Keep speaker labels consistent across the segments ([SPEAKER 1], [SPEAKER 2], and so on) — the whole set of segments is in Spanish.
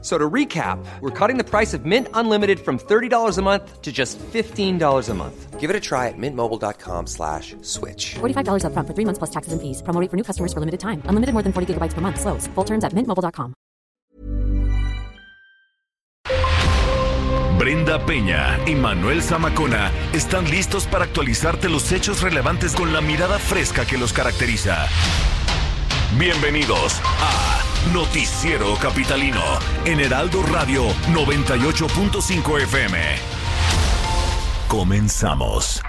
[SPEAKER 1] So to recap, we're cutting the price of Mint Unlimited from $30 a month to just $15 a month.
[SPEAKER 2] Give it a try at mintmobile.com slash switch.
[SPEAKER 3] $45 up front for three months plus taxes and fees. Promo rate for new customers for limited time. Unlimited more than 40 gigabytes per month. Slows. Full terms at mintmobile.com.
[SPEAKER 4] Brenda Peña y Manuel Zamacona están listos para actualizarte los hechos relevantes con la mirada fresca que los caracteriza. Bienvenidos a Noticiero Capitalino en Heraldo Radio 98.5 FM. Comenzamos.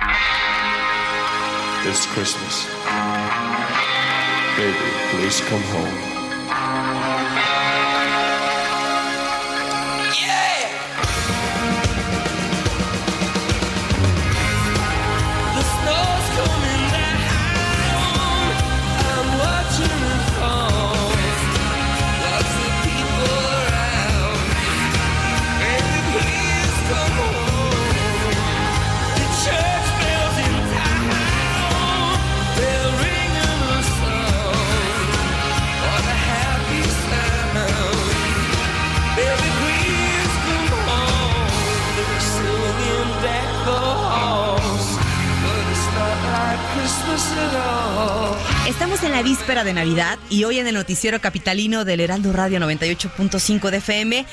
[SPEAKER 5] This Christmas, baby, please come home.
[SPEAKER 6] Estamos en la víspera de Navidad y hoy en el noticiero capitalino del Heraldo Radio 98.5 de FM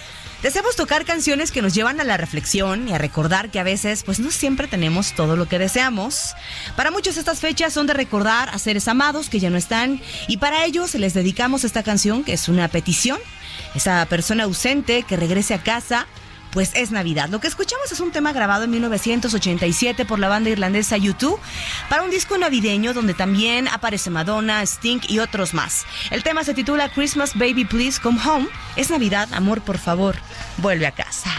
[SPEAKER 6] deseamos tocar canciones que nos llevan a la reflexión y a recordar que a veces pues no siempre tenemos todo lo que deseamos. Para muchos estas fechas son de recordar a seres amados que ya no están y para ellos les dedicamos esta canción que es una petición. Esa persona ausente que regrese a casa pues es Navidad. Lo que escuchamos es un tema grabado en 1987 por la banda irlandesa U2 para un disco navideño donde también aparece Madonna, Sting y otros más. El tema se titula Christmas Baby Please Come Home. Es Navidad, amor, por favor, vuelve a casa.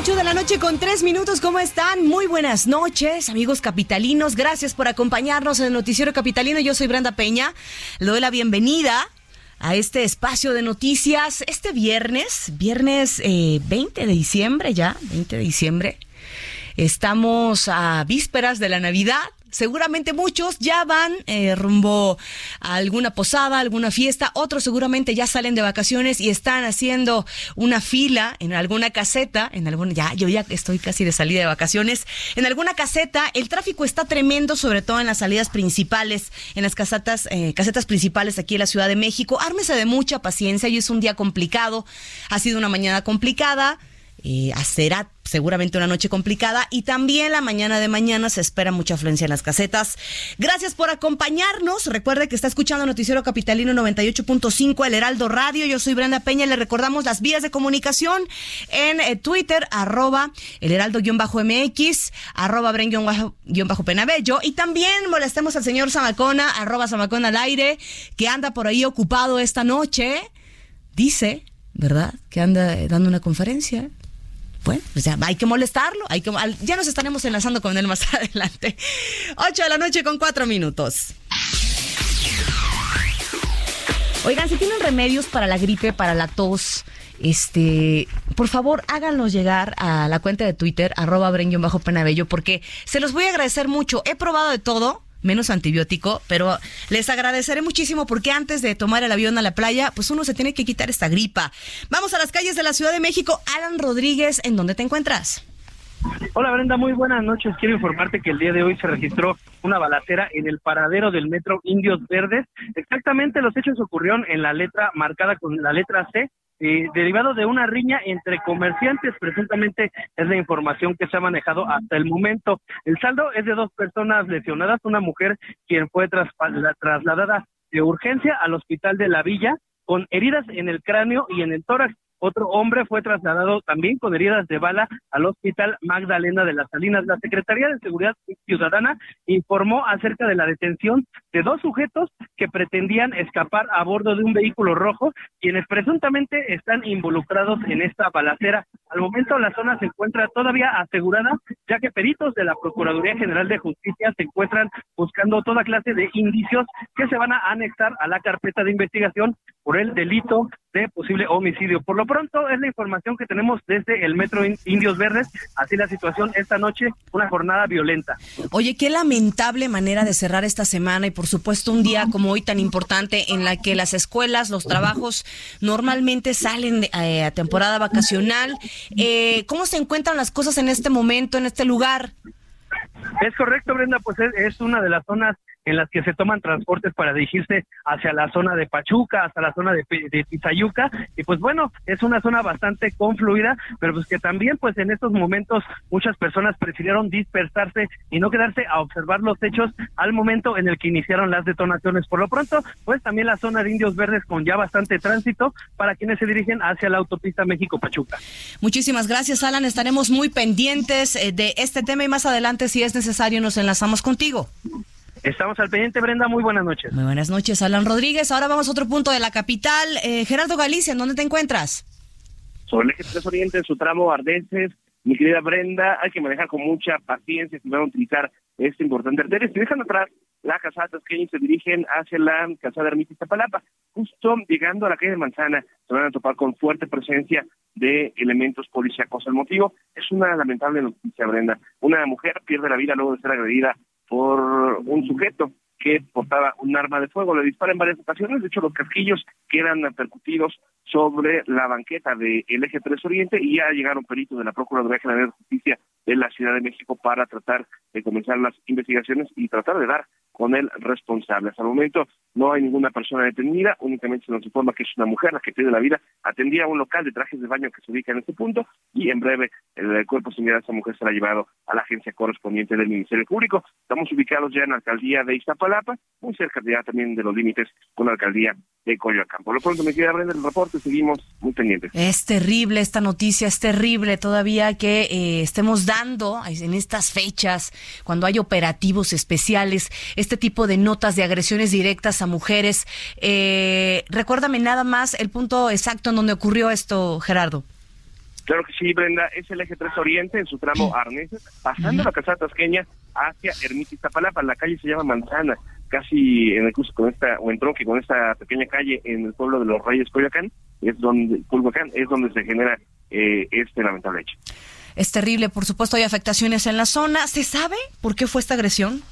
[SPEAKER 6] 8 de la noche con 3 minutos, ¿cómo están? Muy buenas noches, amigos capitalinos. Gracias por acompañarnos en el Noticiero Capitalino. Yo soy Brenda Peña. Le doy la bienvenida a este espacio de noticias este viernes, viernes eh, 20 de diciembre ya, 20 de diciembre. Estamos a vísperas de la Navidad. Seguramente muchos ya van eh, rumbo a alguna posada, alguna fiesta. Otros seguramente ya salen de vacaciones y están haciendo una fila en alguna caseta, en alguna, ya, yo ya estoy casi de salida de vacaciones. En alguna caseta, el tráfico está tremendo, sobre todo en las salidas principales, en las casetas, eh, casetas principales aquí en la Ciudad de México. Ármese de mucha paciencia, hoy es un día complicado, ha sido una mañana complicada. Eh, será seguramente una noche complicada y también la mañana de mañana se espera mucha afluencia en las casetas. Gracias por acompañarnos. Recuerde que está escuchando Noticiero Capitalino 98.5 El Heraldo Radio. Yo soy Brenda Peña. Le recordamos las vías de comunicación en eh, Twitter, arroba el heraldo-mx, arroba bren-penabello y también molestemos al señor Zamacona, arroba Zamacona al aire, que anda por ahí ocupado esta noche. Dice, ¿verdad? Que anda eh, dando una conferencia. Bueno, pues ya hay que molestarlo, hay que, ya nos estaremos enlazando con él más adelante. 8 de la noche con 4 minutos. Oigan, si tienen remedios para la gripe, para la tos, este, por favor háganlos llegar a la cuenta de Twitter, arroba bajo penabello, porque se los voy a agradecer mucho. He probado de todo, menos antibiótico, pero les agradeceré muchísimo porque antes de tomar el avión a la playa, pues uno se tiene que quitar esta gripa. Vamos a las calles de la Ciudad de México. Alan Rodríguez, ¿en dónde te encuentras?
[SPEAKER 7] Hola Brenda, muy buenas noches. Quiero informarte que el día de hoy se registró una balacera en el paradero del metro Indios Verdes. Exactamente los hechos ocurrieron en la letra marcada con la letra C eh, derivado de una riña entre comerciantes, presuntamente es la información que se ha manejado hasta el momento. El saldo es de dos personas lesionadas, una mujer quien fue trasladada de urgencia al hospital de la Villa con heridas en el cráneo y en el tórax. Otro hombre fue trasladado también con heridas de bala al Hospital Magdalena de las Salinas. La Secretaría de Seguridad Ciudadana informó acerca de la detención de dos sujetos que pretendían escapar a bordo de un vehículo rojo, quienes presuntamente están involucrados en esta balacera. Al momento la zona se encuentra todavía asegurada, ya que peritos de la Procuraduría General de Justicia se encuentran buscando toda clase de indicios que se van a anexar a la carpeta de investigación por el delito de posible homicidio. Por lo pronto es la información que tenemos desde el Metro Indios Verdes. Así la situación esta noche, una jornada violenta.
[SPEAKER 6] Oye, qué lamentable manera de cerrar esta semana y por supuesto un día como hoy tan importante en la que las escuelas, los trabajos normalmente salen eh, a temporada vacacional. Eh, ¿Cómo se encuentran las cosas en este momento, en este lugar?
[SPEAKER 7] Es correcto, Brenda, pues es una de las zonas en las que se toman transportes para dirigirse hacia la zona de Pachuca, hasta la zona de, de Tizayuca, y pues bueno, es una zona bastante confluida, pero pues que también pues en estos momentos muchas personas prefirieron dispersarse y no quedarse a observar los hechos al momento en el que iniciaron las detonaciones. Por lo pronto, pues también la zona de Indios Verdes con ya bastante tránsito para quienes se dirigen hacia la autopista México-Pachuca.
[SPEAKER 6] Muchísimas gracias, Alan. Estaremos muy pendientes eh, de este tema y más adelante, si es necesario, nos enlazamos contigo.
[SPEAKER 7] Estamos al pendiente, Brenda. Muy buenas noches.
[SPEAKER 6] Muy buenas noches, Alan Rodríguez. Ahora vamos a otro punto de la capital. Eh, Gerardo Galicia, ¿en dónde te encuentras?
[SPEAKER 8] Sobre el eje 3 Oriente, en su tramo Ardenses. Mi querida Brenda, hay que manejar con mucha paciencia si van a utilizar este importante arteria. Si dejan atrás la casada que se dirigen hacia la casada Ermita Iztapalapa. Justo llegando a la calle de Manzana, se van a topar con fuerte presencia de elementos policíacos. El motivo es una lamentable noticia, Brenda. Una mujer pierde la vida luego de ser agredida por un sujeto que portaba un arma de fuego. Le dispara en varias ocasiones, de hecho los casquillos quedan percutidos sobre la banqueta del eje 3 Oriente y ya llegaron peritos de la Procuraduría General de Justicia de la Ciudad de México para tratar de comenzar las investigaciones y tratar de dar con el responsable. Hasta el momento no hay ninguna persona detenida, únicamente se nos informa que es una mujer la que pierde la vida, atendía a un local de trajes de baño que se ubica en este punto y en breve el cuerpo similar de esta mujer será llevado a la agencia correspondiente del Ministerio Público. Estamos ubicados ya en la alcaldía de Iztapalapa, muy cerca ya también de los límites con la alcaldía de Coyoacán. Por lo pronto me queda Brenda el reporte, seguimos muy pendientes.
[SPEAKER 6] Es terrible esta noticia, es terrible todavía que eh, estemos dando en estas fechas, cuando hay operativos especiales, este tipo de notas de agresiones directas a mujeres. Eh, recuérdame nada más el punto exacto en donde ocurrió esto, Gerardo.
[SPEAKER 8] Claro que sí, Brenda, es el eje 3 Oriente en su tramo Arneses, pasando la casa tasqueña hacia Ermita Iztapalapa, la calle se llama Manzana casi en el curso con esta, o en tronque con esta pequeña calle en el pueblo de los Reyes Coyoacán, es donde, Culhuacán, es donde se genera eh, este lamentable hecho.
[SPEAKER 6] Es terrible, por supuesto hay afectaciones en la zona. ¿Se sabe por qué fue esta agresión?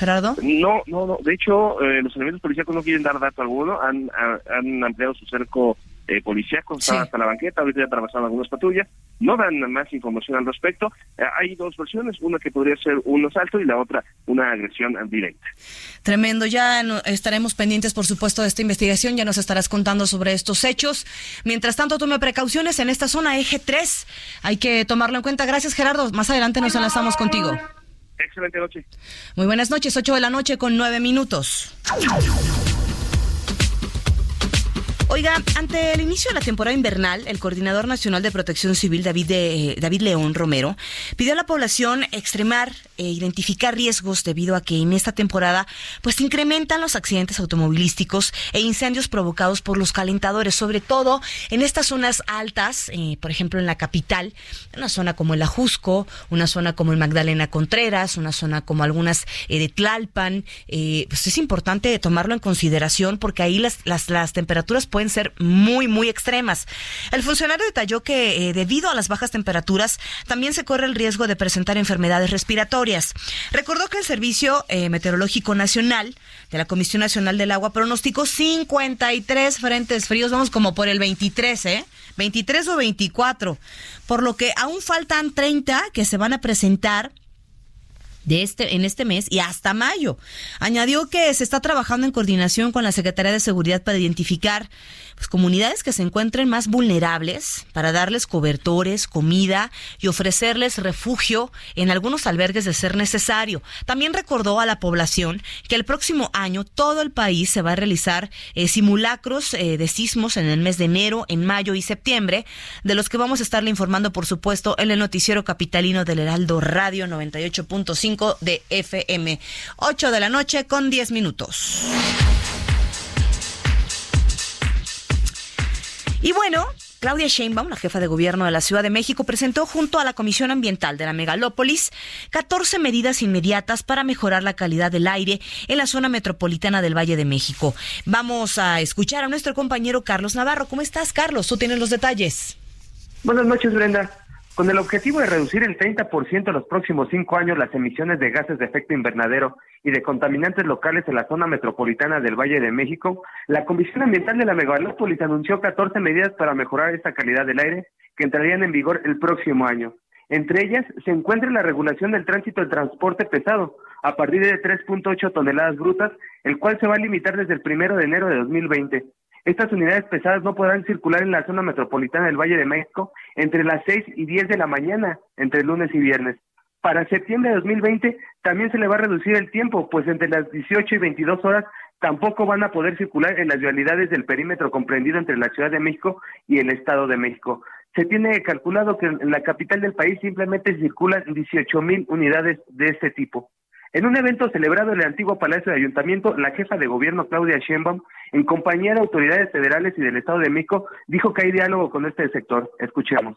[SPEAKER 6] Gerardo?
[SPEAKER 8] No, no, no. De hecho, eh, los elementos policíacos no quieren dar dato alguno. Han, han ampliado su cerco eh, policíacos, hasta la banqueta, ahorita ya trabajaron algunas patrullas, no dan más información al respecto. Eh, hay dos versiones, una que podría ser un asalto y la otra una agresión directa.
[SPEAKER 6] Tremendo, ya estaremos pendientes, por supuesto, de esta investigación, ya nos estarás contando sobre estos hechos. Mientras tanto, tome precauciones en esta zona eje 3, hay que tomarlo en cuenta. Gracias, Gerardo. Más adelante nos enlazamos contigo.
[SPEAKER 8] Excelente noche.
[SPEAKER 6] Muy buenas noches, 8 de la noche con 9 minutos. Oiga, ante el inicio de la temporada invernal, el Coordinador Nacional de Protección Civil, David, de, David León Romero, pidió a la población extremar e identificar riesgos debido a que en esta temporada pues incrementan los accidentes automovilísticos e incendios provocados por los calentadores, sobre todo en estas zonas altas, eh, por ejemplo en la capital, una zona como el Ajusco, una zona como el Magdalena Contreras, una zona como algunas eh, de Tlalpan, eh, pues es importante tomarlo en consideración porque ahí las, las, las temperaturas pueden pueden ser muy, muy extremas. El funcionario detalló que eh, debido a las bajas temperaturas también se corre el riesgo de presentar enfermedades respiratorias. Recordó que el Servicio eh, Meteorológico Nacional de la Comisión Nacional del Agua pronosticó 53 frentes fríos, vamos como por el 23, ¿eh? 23 o 24, por lo que aún faltan 30 que se van a presentar de este en este mes y hasta mayo. Añadió que se está trabajando en coordinación con la Secretaría de Seguridad para identificar pues, comunidades que se encuentren más vulnerables para darles cobertores, comida y ofrecerles refugio en algunos albergues de ser necesario. También recordó a la población que el próximo año todo el país se va a realizar eh, simulacros eh, de sismos en el mes de enero, en mayo y septiembre, de los que vamos a estarle informando, por supuesto, en el noticiero capitalino del Heraldo Radio 98.5 de FM. 8 de la noche con 10 minutos. Y bueno, Claudia Sheinbaum, la jefa de gobierno de la Ciudad de México, presentó junto a la Comisión Ambiental de la Megalópolis 14 medidas inmediatas para mejorar la calidad del aire en la zona metropolitana del Valle de México. Vamos a escuchar a nuestro compañero Carlos Navarro. ¿Cómo estás, Carlos? Tú tienes los detalles.
[SPEAKER 9] Buenas noches, Brenda. Con el objetivo de reducir el 30% en los próximos cinco años las emisiones de gases de efecto invernadero y de contaminantes locales en la zona metropolitana del Valle de México, la Comisión Ambiental de la Megalópolis anunció 14 medidas para mejorar esta calidad del aire que entrarían en vigor el próximo año. Entre ellas se encuentra la regulación del tránsito del transporte pesado a partir de 3.8 toneladas brutas, el cual se va a limitar desde el primero de enero de 2020. Estas unidades pesadas no podrán circular en la zona metropolitana del Valle de México entre las 6 y 10 de la mañana, entre lunes y viernes. Para septiembre de 2020 también se le va a reducir el tiempo, pues entre las 18 y 22 horas tampoco van a poder circular en las vialidades del perímetro comprendido entre la Ciudad de México y el Estado de México. Se tiene calculado que en la capital del país simplemente circulan 18 mil unidades de este tipo. En un evento celebrado en el antiguo Palacio de Ayuntamiento, la jefa de gobierno Claudia Sheinbaum, en compañía de autoridades federales y del Estado de México, dijo que hay diálogo con este sector. Escuchemos.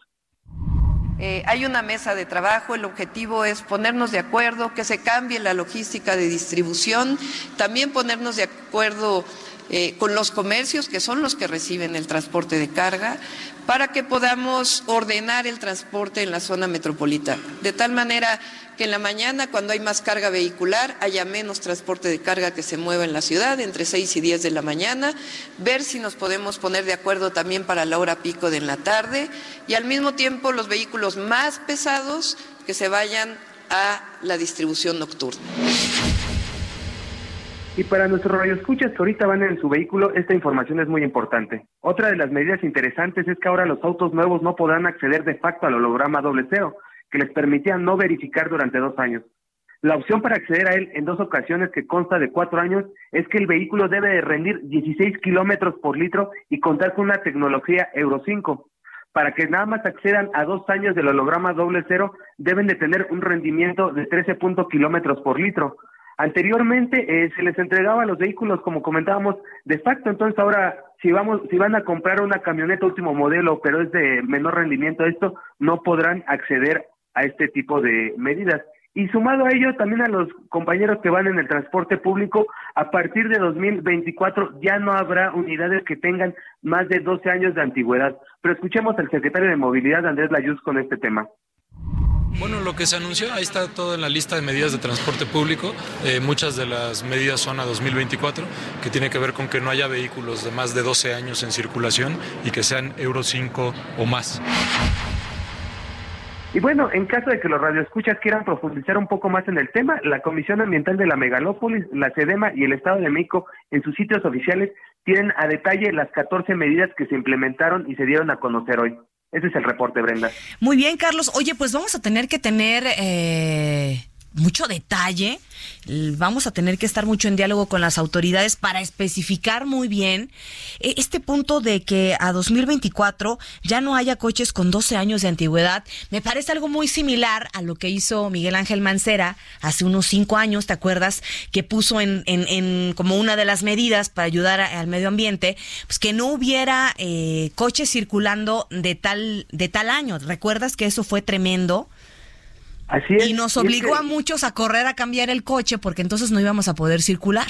[SPEAKER 10] Eh, hay una mesa de trabajo, el objetivo es ponernos de acuerdo, que se cambie la logística de distribución, también ponernos de acuerdo eh, con los comercios, que son los que reciben el transporte de carga, para que podamos ordenar el transporte en la zona metropolitana. De tal manera que en la mañana, cuando hay más carga vehicular, haya menos transporte de carga que se mueva en la ciudad, entre 6 y 10 de la mañana, ver si nos podemos poner de acuerdo también para la hora pico de la tarde y al mismo tiempo los vehículos más pesados que se vayan a la distribución nocturna.
[SPEAKER 9] Y para nuestros radioescuchas que ahorita van en su vehículo, esta información es muy importante. Otra de las medidas interesantes es que ahora los autos nuevos no podrán acceder de facto al holograma doble cero, que les permitía no verificar durante dos años. La opción para acceder a él en dos ocasiones que consta de cuatro años es que el vehículo debe de rendir 16 kilómetros por litro y contar con una tecnología Euro 5. Para que nada más accedan a dos años del holograma doble cero, deben de tener un rendimiento de 13 kilómetros por litro. Anteriormente eh, se les entregaba los vehículos, como comentábamos, de facto. Entonces ahora, si vamos, si van a comprar una camioneta último modelo, pero es de menor rendimiento, esto no podrán acceder a este tipo de medidas. Y sumado a ello, también a los compañeros que van en el transporte público, a partir de 2024 ya no habrá unidades que tengan más de 12 años de antigüedad. Pero escuchemos al secretario de Movilidad, Andrés Layuz, con este tema.
[SPEAKER 11] Bueno, lo que se anunció, ahí está todo en la lista de medidas de transporte público. Eh, muchas de las medidas son a 2024, que tiene que ver con que no haya vehículos de más de 12 años en circulación y que sean Euro 5 o más.
[SPEAKER 9] Y bueno, en caso de que los radioescuchas quieran profundizar un poco más en el tema, la Comisión Ambiental de la Megalópolis, la SEDEMA y el Estado de México en sus sitios oficiales tienen a detalle las 14 medidas que se implementaron y se dieron a conocer hoy. Ese es el reporte, Brenda.
[SPEAKER 6] Muy bien, Carlos. Oye, pues vamos a tener que tener eh, mucho detalle. Vamos a tener que estar mucho en diálogo con las autoridades para especificar muy bien eh, este punto de que a 2024 ya no haya coches con 12 años de antigüedad. Me parece algo muy similar a lo que hizo Miguel Ángel Mancera hace unos cinco años, ¿te acuerdas? Que puso en, en, como una de las medidas para ayudar al medio ambiente, pues que no hubiera eh, coches circulando de tal, de tal año. ¿Recuerdas que eso fue tremendo? Y nos obligó a muchos a correr a cambiar el coche porque entonces no íbamos a poder circular.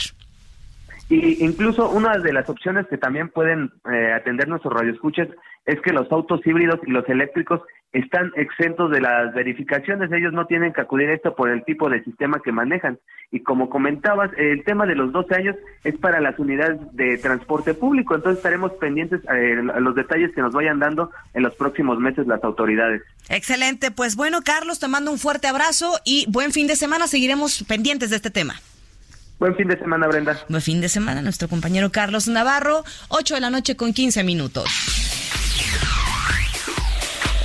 [SPEAKER 9] Y incluso una de las opciones que también pueden eh, atender nuestros radioescuchas es que los autos híbridos y los eléctricos
[SPEAKER 7] están exentos de las verificaciones, ellos no tienen que acudir a esto por el tipo de sistema que manejan. Y como comentabas, el tema de los 12 años es para las unidades de transporte público, entonces estaremos pendientes eh, a los detalles que nos vayan dando en los próximos meses las autoridades.
[SPEAKER 6] Excelente, pues bueno, Carlos, te mando un fuerte abrazo y buen fin de semana, seguiremos pendientes de este tema.
[SPEAKER 7] Buen fin de semana, Brenda.
[SPEAKER 6] Buen fin de semana, nuestro compañero Carlos Navarro, 8 de la noche con 15 minutos.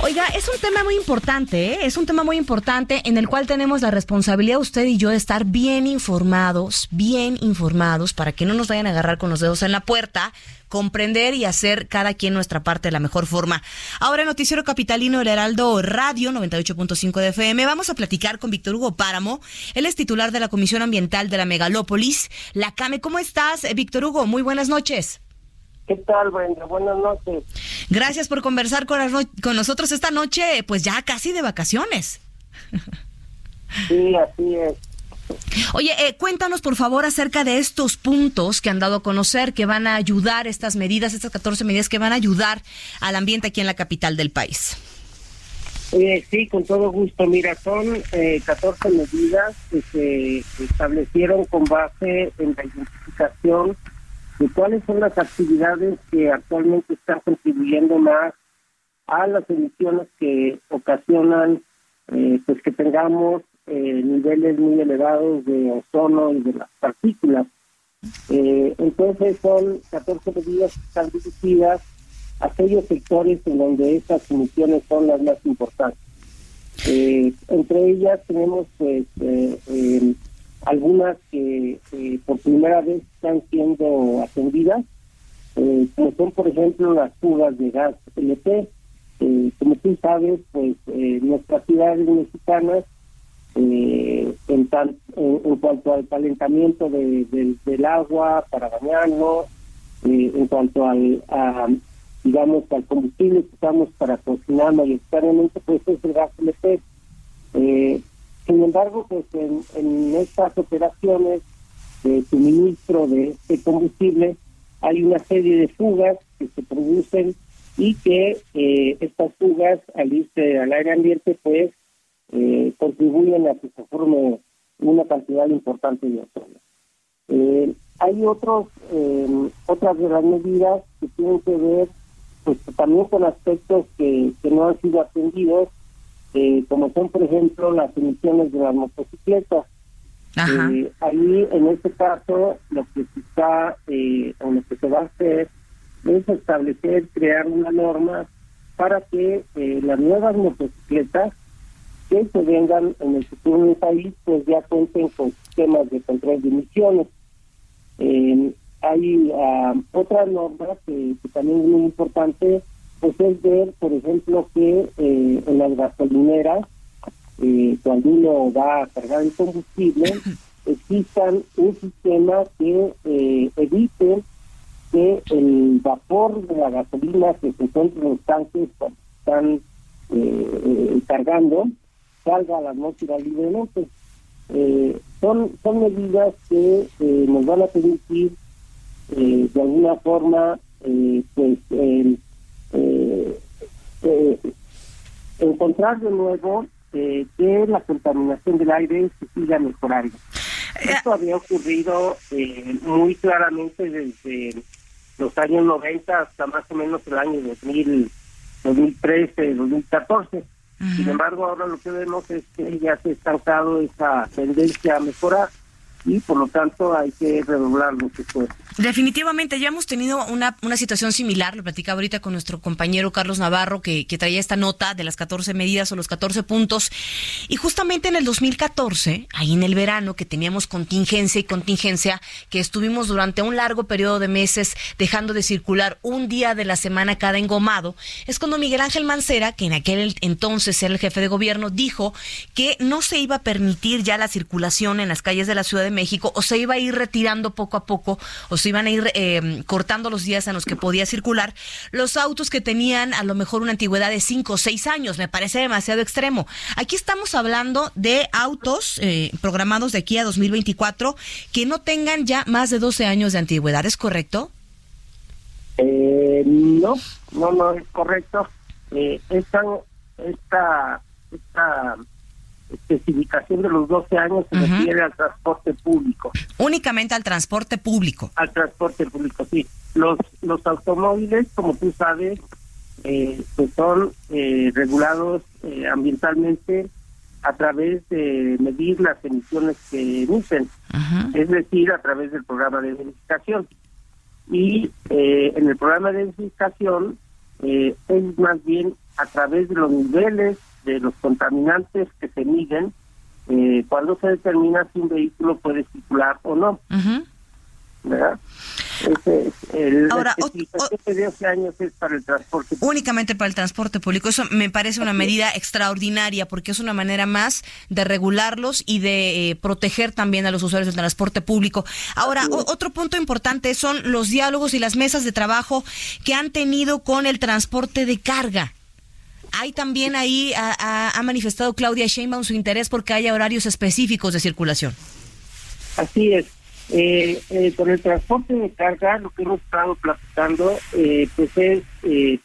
[SPEAKER 6] Oiga, es un tema muy importante, ¿eh? es un tema muy importante en el cual tenemos la responsabilidad usted y yo de estar bien informados, bien informados para que no nos vayan a agarrar con los dedos en la puerta, comprender y hacer cada quien nuestra parte de la mejor forma. Ahora, Noticiero Capitalino, el Heraldo Radio 98.5 de FM, vamos a platicar con Víctor Hugo Páramo. Él es titular de la Comisión Ambiental de la Megalópolis, la CAME. ¿Cómo estás, Víctor Hugo? Muy buenas noches.
[SPEAKER 12] ¿Qué tal, Brenda? Buenas noches.
[SPEAKER 6] Gracias por conversar con, con nosotros esta noche, pues ya casi de vacaciones.
[SPEAKER 12] Sí, así es.
[SPEAKER 6] Oye, eh, cuéntanos por favor acerca de estos puntos que han dado a conocer, que van a ayudar, estas medidas, estas 14 medidas que van a ayudar al ambiente aquí en la capital del país.
[SPEAKER 12] Eh, sí, con todo gusto. Mira, son eh, 14 medidas que se establecieron con base en la identificación de cuáles son las actividades que actualmente están contribuyendo más a las emisiones que ocasionan eh, pues que tengamos eh, niveles muy elevados de ozono y de las partículas. Eh, entonces son 14 medidas que están dirigidas a aquellos sectores en donde esas emisiones son las más importantes. entre ellas tenemos pues algunas que eh, por primera vez están siendo atendidas, eh, como son por ejemplo las fugas de gas LP. Eh, como tú sabes, pues nuestras ciudades mexicanas, en, en, cuanto al calentamiento del agua para bañarnos, en cuanto al, a, digamos, al combustible que usamos para cocinar mayoritariamente, pues es el gas LP. Sin embargo, pues en, estas operaciones de suministro de este combustible hay una serie de fugas que se producen y que eh, estas fugas al irse al aire ambiente pues eh, contribuyen a que se forme una cantidad importante de ozono. Eh, hay otros otras de las medidas que tienen que ver pues también con aspectos que no han sido atendidos eh, como son, por ejemplo, las emisiones de las motocicletas. Eh, ahí, en este caso, lo que se está, eh, o lo que se va a hacer es establecer, crear una norma para que las nuevas motocicletas que se vengan en el futuro del país, pues ya cuenten con sistemas de control de emisiones. hay uh, otra norma que, que también es muy importante, pues es ver, por ejemplo, que eh, en las gasolineras, eh, cuando uno va a cargar el combustible, existan un sistema que eh, evite que el vapor de la gasolina que se encuentra en los tanques cuando están eh, cargando salga a la atmósfera libremente. son, son medidas que nos van a permitir de alguna forma pues el eh, eh, encontrar de nuevo eh, que la contaminación del aire se siga mejorando. Esto había ocurrido eh, muy claramente desde los años 90 hasta más o menos el año 2000, 2013, 2014. Sin embargo, ahora lo que vemos es que ya se ha estancado esa tendencia a mejorar y por lo tanto hay que redoblar los esfuerzos.
[SPEAKER 6] Definitivamente, ya hemos tenido una, una situación similar, lo platicaba ahorita con nuestro compañero Carlos Navarro, que, que traía esta nota de las 14 medidas o los 14 puntos. Y justamente en el 2014, ahí en el verano, que teníamos contingencia y contingencia, que estuvimos durante un largo periodo de meses dejando de circular un día de la semana cada engomado, es cuando Miguel Ángel Mancera, que en aquel entonces era el jefe de gobierno, dijo que no se iba a permitir ya la circulación en las calles de la Ciudad de México o se iba a ir retirando poco a poco o se iban a ir eh, cortando los días en los que podía circular los autos que tenían a lo mejor una antigüedad de 5 o 6 años. Me parece demasiado extremo. Aquí estamos hablando de autos eh, programados de aquí a 2024 que no tengan ya más de 12 años de antigüedad. ¿Es correcto?
[SPEAKER 12] Eh, no, no, no es correcto. están esta, esta especificación de los 12 años se refiere al transporte público.
[SPEAKER 6] Únicamente al transporte público.
[SPEAKER 12] Al transporte público, sí. Los, los automóviles, como tú sabes, eh, pues son eh, regulados eh, ambientalmente a través de medir las emisiones que emiten, es decir, a través del programa de verificación. Y eh, en el programa de verificación eh, es más bien a través de los niveles de los contaminantes que se miden eh, cuando se determina si un vehículo puede circular o no. ¿Verdad? Ese es el,
[SPEAKER 6] Ahora,
[SPEAKER 12] la especificación de 12 años es para el transporte
[SPEAKER 6] Únicamente para el transporte público. Eso me parece una medida extraordinaria porque es una manera más de regularlos y de eh, proteger también a los usuarios del transporte público. Ahora, o- otro punto importante son los diálogos y las mesas de trabajo que han tenido con el transporte de carga. Hay también ahí, ha, ha- manifestado Claudia Sheinbaum su interés porque haya horarios específicos de circulación.
[SPEAKER 12] Así es. Eh, eh, con el transporte de carga, lo que hemos estado platicando, eh, pues es eh,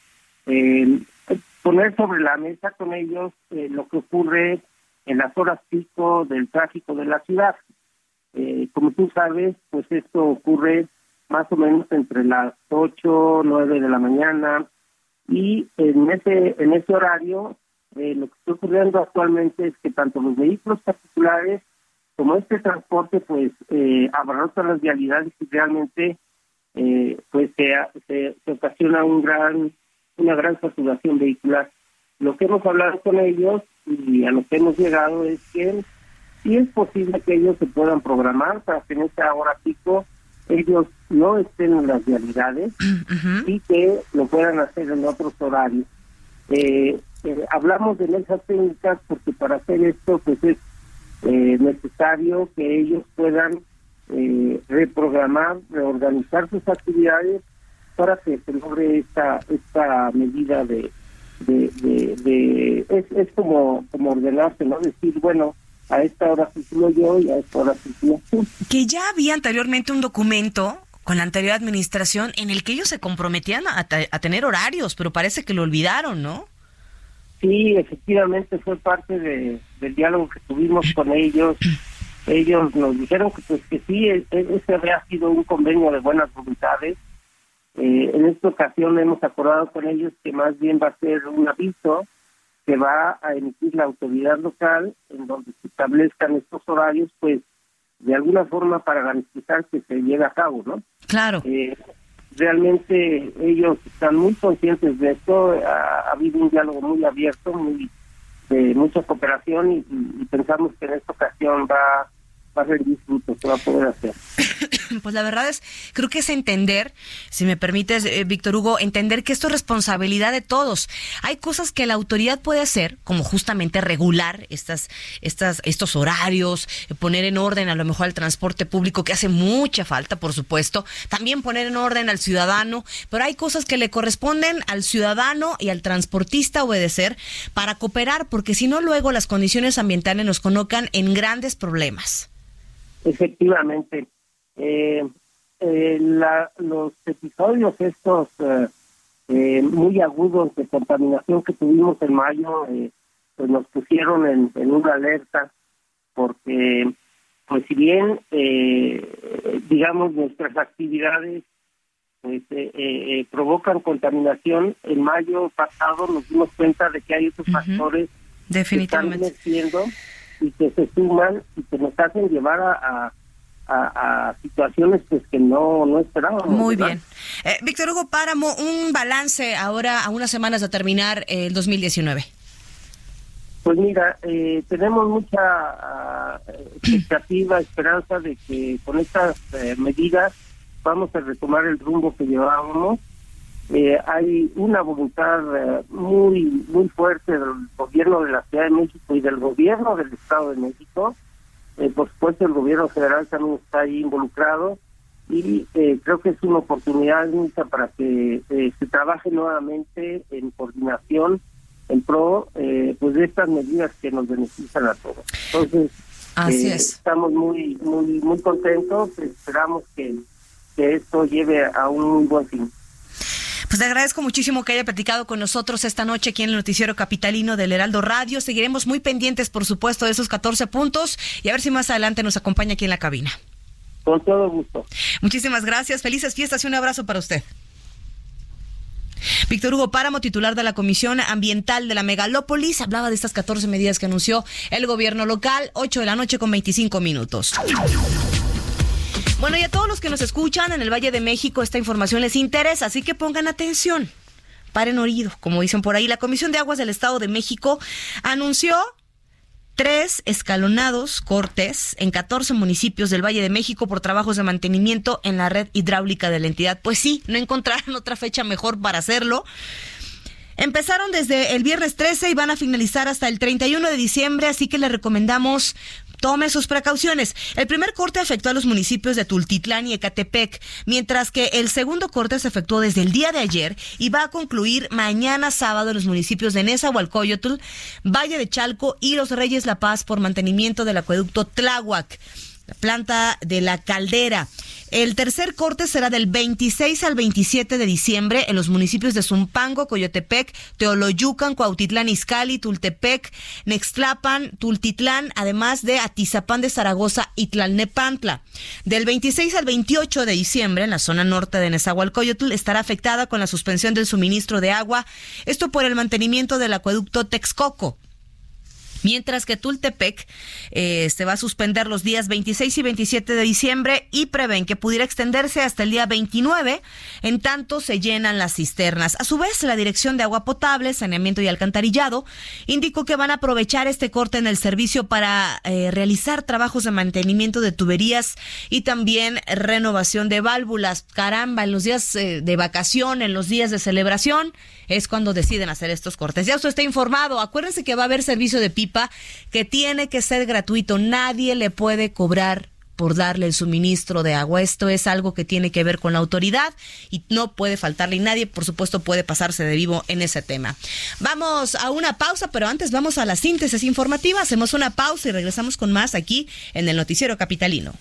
[SPEAKER 12] eh, poner sobre la mesa con ellos eh, lo que ocurre en las horas pico del tráfico de la ciudad. Como tú sabes, pues esto ocurre más o menos entre las 8, 9 de la mañana y en ese en ese horario eh, lo que está ocurriendo actualmente es que tanto los vehículos particulares como este transporte pues eh, abarrotan las vialidades y realmente eh, pues se, se, se ocasiona un gran una gran saturación vehicular. Lo que hemos hablado con ellos y a lo que hemos llegado es que sí es posible que ellos se puedan programar para que en esta hora pico ellos no estén en las vialidades y que lo puedan hacer en otros horarios. Eh, eh, hablamos de mesas técnicas porque para hacer esto pues es eh, necesario que ellos puedan eh, reprogramar, reorganizar sus actividades para que se logre esta esta medida de de, de, de- es, es como como ordenarse, ¿no? Decir, bueno, a esta hora circulo yo y a esta hora circulo tú.
[SPEAKER 6] Que ya había anteriormente un documento con la anterior administración en el que ellos se comprometían a, a tener horarios, pero parece que lo olvidaron, ¿no?
[SPEAKER 12] Sí, efectivamente fue parte de, del diálogo que tuvimos con ellos. Ellos nos dijeron que pues que sí, e- e- ese había sido un convenio de buenas voluntades. Eh, en esta ocasión hemos acordado con ellos que más bien va a ser un aviso que va a emitir la autoridad local en donde se establezcan estos horarios, pues de alguna forma para garantizar que se lleve a cabo, ¿no?
[SPEAKER 6] Claro.
[SPEAKER 12] Eh, realmente ellos están muy conscientes de esto, ha, ha habido un diálogo muy abierto, muy de mucha cooperación y, y- y pensamos que en esta ocasión va, va a rendir frutos, poder hacer.
[SPEAKER 6] Pues la verdad es, creo que es entender, si me permites, eh, Víctor Hugo, entender que esto es responsabilidad de todos. Hay cosas que la autoridad puede hacer, como justamente regular estas, estas, estos horarios, eh, poner en orden a lo mejor el transporte público, que hace mucha falta, por supuesto. También poner en orden al ciudadano, pero hay cosas que le corresponden al ciudadano y al transportista obedecer para cooperar, porque si no, luego las condiciones ambientales nos colocan en grandes problemas.
[SPEAKER 12] Efectivamente, eh, eh, la- los episodios estos eh, eh, muy agudos de contaminación que tuvimos en mayo, eh, pues nos pusieron en, en una alerta porque, pues si bien, eh, digamos, nuestras actividades pues provocan contaminación, en mayo pasado nos dimos cuenta de que hay otros factores que están y que se suman y que nos hacen llevar a, a, a- a situaciones pues que no, no esperábamos.
[SPEAKER 6] Muy
[SPEAKER 12] ¿verdad?
[SPEAKER 6] bien. Eh, Víctor Hugo Páramo, un balance ahora a unas semanas de terminar eh, el 2019.
[SPEAKER 12] Pues mira, eh, tenemos mucha ah, expectativa, esperanza de que con estas eh, medidas vamos a retomar el rumbo que llevábamos. Eh, hay una voluntad eh, muy muy fuerte del gobierno de la Ciudad de México y del gobierno del Estado de México. Eh, por supuesto, el gobierno federal también está ahí involucrado y eh, creo que es una oportunidad única para que eh, se trabaje nuevamente en coordinación en pro eh, pues de estas medidas que nos benefician a todos. Entonces,
[SPEAKER 6] Así es.
[SPEAKER 12] estamos muy muy muy contentos, esperamos que, que esto lleve a un muy buen fin.
[SPEAKER 6] Pues agradezco muchísimo que haya platicado con nosotros esta noche aquí en el Noticiero Capitalino del Heraldo Radio. Seguiremos muy pendientes, por supuesto, de esos 14 puntos y a ver si más adelante nos acompaña aquí en la cabina.
[SPEAKER 12] Con todo gusto.
[SPEAKER 6] Muchísimas gracias. Felices fiestas y un abrazo para usted. Víctor Hugo Páramo, titular de la Comisión Ambiental de la Megalópolis, hablaba de estas 14 medidas que anunció el gobierno local, 8 de la noche con 25 minutos. Bueno, y a todos los que nos escuchan en el Valle de México, esta información les interesa, así que pongan atención. Paren oído, como dicen por ahí. La Comisión de Aguas del Estado de México anunció tres escalonados cortes en 14 municipios del Valle de México por trabajos de mantenimiento en la red hidráulica de la entidad. Pues sí, no encontraron otra fecha mejor para hacerlo. Empezaron desde el viernes 13 y van a finalizar hasta el 31 de diciembre, así que les recomendamos tome sus precauciones. El primer corte afectó a los municipios de Tultitlán y Ecatepec, mientras que el segundo corte se efectuó desde el día de ayer y va a concluir mañana sábado en los municipios de Nezahualcóyotl, Valle de Chalco y Los Reyes La Paz por mantenimiento del acueducto Tláhuac la planta de la caldera. El tercer corte será del 26 al 27 de diciembre en los municipios de Zumpango, Coyotepec, Teoloyucan, Cuautitlán Izcalli, Tultepec, Nextlapan, Tultitlán, además de Atizapán de Zaragoza y Tlalnepantla. Del 26 al 28 de diciembre, en la zona norte de Nezahualcóyotl, estará afectada con la suspensión del suministro de agua, esto por el mantenimiento del acueducto Texcoco mientras que Tultepec eh, se va a suspender los días 26 y 27 de diciembre y prevén que pudiera extenderse hasta el día 29, en tanto se llenan las cisternas. A su vez, la Dirección de Agua Potable, Saneamiento y Alcantarillado indicó que van a aprovechar este corte en el servicio para eh, realizar trabajos de mantenimiento de tuberías y también renovación de válvulas. Caramba, en los días eh, de vacación, en los días de celebración, es cuando deciden hacer estos cortes. Ya usted está informado. Acuérdense que va a haber servicio de pipa que tiene que ser gratuito. Nadie le puede cobrar por darle el suministro de agua. Esto es algo que tiene que ver con la autoridad y no puede faltarle y nadie, por supuesto, puede pasarse de vivo en ese tema. Vamos a una pausa, pero antes vamos a la síntesis informativa. Hacemos una pausa y regresamos con más aquí en el Noticiero Capitalino.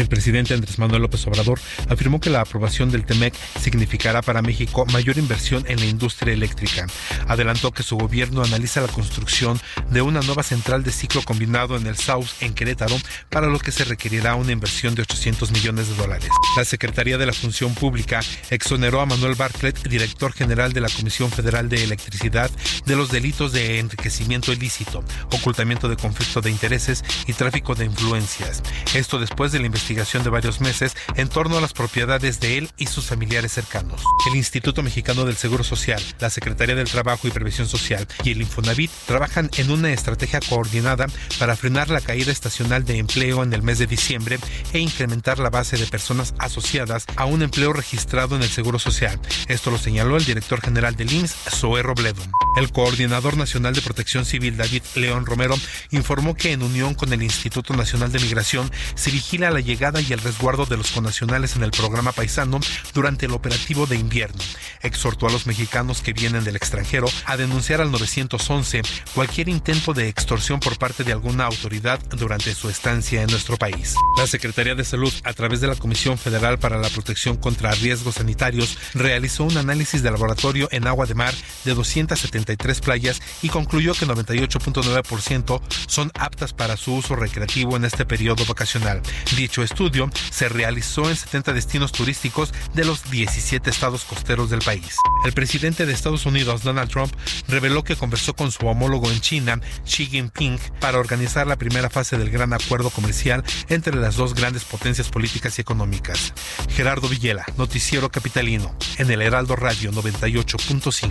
[SPEAKER 13] El presidente Andrés Manuel López Obrador afirmó que la aprobación del TEMEC significará para México mayor inversión en la industria eléctrica. Adelantó que su gobierno analiza la construcción de una nueva central de ciclo combinado en el South en Querétaro, para lo que se requerirá una inversión de 800 millones de dólares. La Secretaría de la Función Pública exoneró a Manuel Bartlett, director general de la Comisión Federal de Electricidad, de los delitos de enriquecimiento ilícito, ocultamiento de conflicto de intereses y tráfico de influencias. Esto después de la investigación investigación de varios meses en torno a las propiedades de él y sus familiares cercanos. El Instituto Mexicano del Seguro Social, la Secretaría del Trabajo y Previsión Social y el Infonavit trabajan en una estrategia coordinada para frenar la caída estacional de empleo en el mes de diciembre e incrementar la base de personas asociadas a un empleo registrado en el Seguro Social. Esto lo señaló el director general del IMSS, Zoe Robledo. El coordinador nacional de Protección Civil, David León Romero, informó que en unión con el Instituto Nacional de Migración se vigila la llegada y el resguardo de los conacionales en el programa paisano durante el operativo de invierno. Exhortó a los mexicanos que vienen del extranjero a denunciar al 911 cualquier intento de extorsión por parte de alguna autoridad durante su estancia en nuestro país. La Secretaría de Salud, a través de la Comisión Federal para la Protección contra Riesgos Sanitarios, realizó un análisis de laboratorio en agua de mar de 273 playas y concluyó que 98.9% son aptas para su uso recreativo en este periodo vacacional. Dicho estudio se realizó en 70 destinos turísticos de los 17 estados costeros del país. El presidente de Estados Unidos, Donald Trump, reveló que conversó con su homólogo en China, Xi Jinping, para organizar la primera fase del gran acuerdo comercial entre las dos grandes potencias políticas y económicas. Gerardo Villela, Noticiero Capitalino, en el Heraldo Radio 98.5.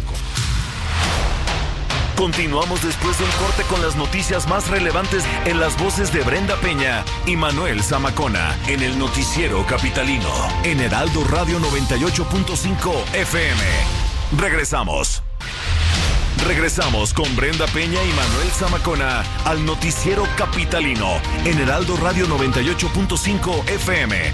[SPEAKER 4] Continuamos después de un corte con las noticias más relevantes en las voces de Brenda Peña y Manuel Zamacona en el noticiero capitalino en Heraldo Radio 98.5 FM. Regresamos. Regresamos con Brenda Peña y Manuel Zamacona al noticiero capitalino en Heraldo Radio 98.5 FM.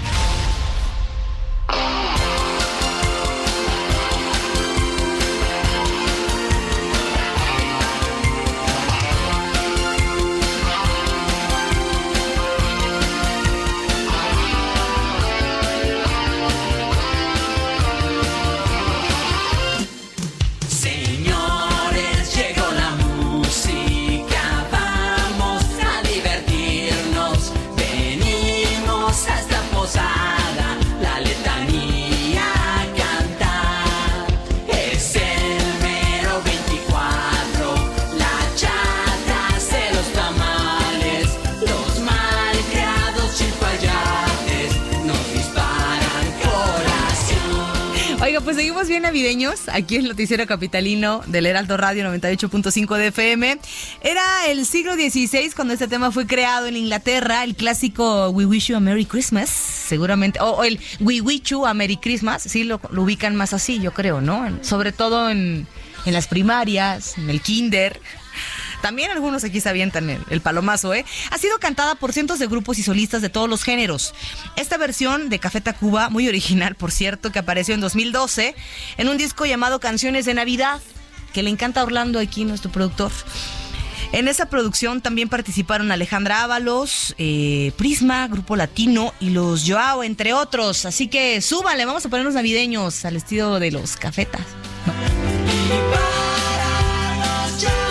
[SPEAKER 6] Bien navideños aquí en Noticiero Capitalino del Heraldo Radio 98.5 de FM. Era el siglo XVI cuando este tema fue creado en Inglaterra, el clásico We Wish You a Merry Christmas, seguramente, o, el We Wish You a Merry Christmas, sí lo, lo ubican más así, yo creo, ¿no? Sobre todo en, en las primarias, en el kinder. También algunos aquí se avientan el, palomazo, ¿eh? Ha sido cantada por cientos de grupos y solistas de todos los géneros. Esta versión de Café Tacuba, muy original, por cierto, que apareció en 2012 en un disco llamado Canciones de Navidad, que le encanta Orlando aquí, nuestro productor. En esa producción también participaron Alejandra Ábalos, eh, Prisma, Grupo Latino y los Joao, entre otros. Así que súbanle, vamos a ponernos navideños al estilo de los cafetas.
[SPEAKER 14] Los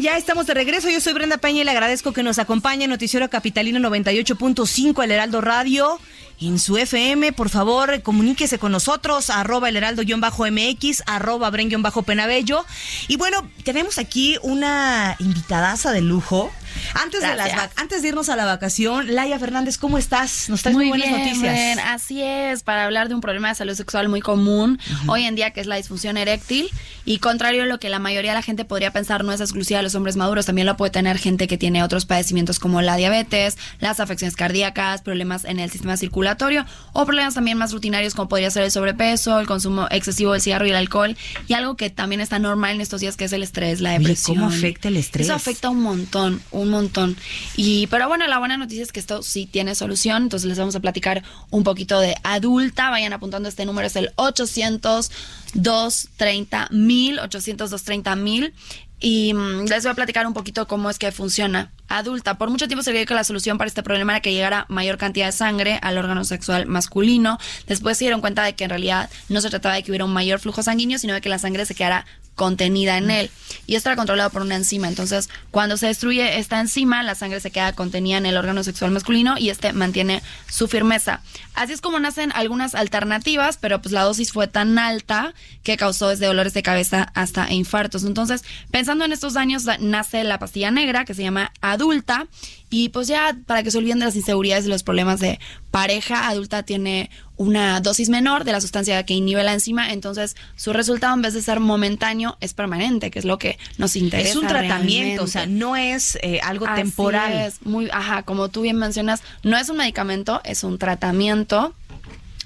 [SPEAKER 14] Ya
[SPEAKER 6] estamos de regreso. Yo soy Brenda Peña y le agradezco que nos acompañe Noticiero Capitalino 98.5, el Heraldo Radio. En su FM, por favor, comuníquese con nosotros, arroba el heraldo-mx, arroba bren-penabello. Y bueno, tenemos aquí una invitadaza de lujo. Antes de, las antes de irnos a la vacación, Laia Fernández, ¿cómo estás? Nos traes muy, buenas
[SPEAKER 15] bien,
[SPEAKER 6] noticias.
[SPEAKER 15] bien. Así es, para hablar de un problema de salud sexual muy común hoy en día, que es la disfunción eréctil. Y contrario a lo que la mayoría de la gente podría pensar, no es exclusiva de los hombres maduros, también lo puede tener gente que tiene otros padecimientos como la diabetes, las afecciones cardíacas, problemas en el sistema circulatorio o problemas también más rutinarios como podría ser el sobrepeso, el consumo excesivo del cigarro y el alcohol. Y algo que también está normal en estos días, que es el estrés, la
[SPEAKER 6] Oye,
[SPEAKER 15] depresión.
[SPEAKER 6] ¿cómo afecta el estrés?
[SPEAKER 15] Eso afecta un montón, un montón. Y pero bueno, la buena noticia es que esto sí tiene solución, entonces les vamos a platicar un poquito de adulta, vayan apuntando este número es el 800 230 mil, 800 230 mil. Y mm, les voy a platicar un poquito cómo es que funciona. Adulta, por mucho tiempo se vio que la solución para este problema era que llegara mayor cantidad de sangre al órgano sexual masculino. Después se dieron cuenta de que en realidad no se trataba de que hubiera un mayor flujo sanguíneo, sino de que la sangre se quedara contenida en él. Y era controlado por una enzima. Entonces, cuando se destruye esta enzima, la sangre se queda contenida en el órgano sexual masculino y este mantiene su firmeza. Así es como nacen algunas alternativas, pero pues la dosis fue tan alta que causó desde dolores de cabeza hasta infartos. Entonces, pensando en estos daños, da- nace la pastilla negra que se llama adulta. Y pues ya para que se olviden de las inseguridades y los problemas de pareja, adulta tiene una dosis menor de la sustancia que inhibe la enzima, entonces su resultado en vez de ser momentáneo es permanente, que es lo que nos interesa.
[SPEAKER 6] Es un tratamiento, o sea, no es eh, algo
[SPEAKER 15] Así
[SPEAKER 6] temporal.
[SPEAKER 15] es, muy, ajá, como tú bien mencionas, no es un medicamento, es un tratamiento.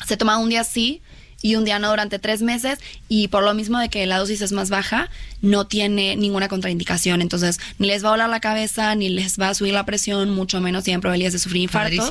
[SPEAKER 15] Se toma un día sí y un día no durante tres meses y por lo mismo de que la dosis es más baja, no tiene ninguna contraindicación. Entonces, ni les va a volar la cabeza, ni les va a subir la presión, mucho menos tienen probabilidades de sufrir infartos.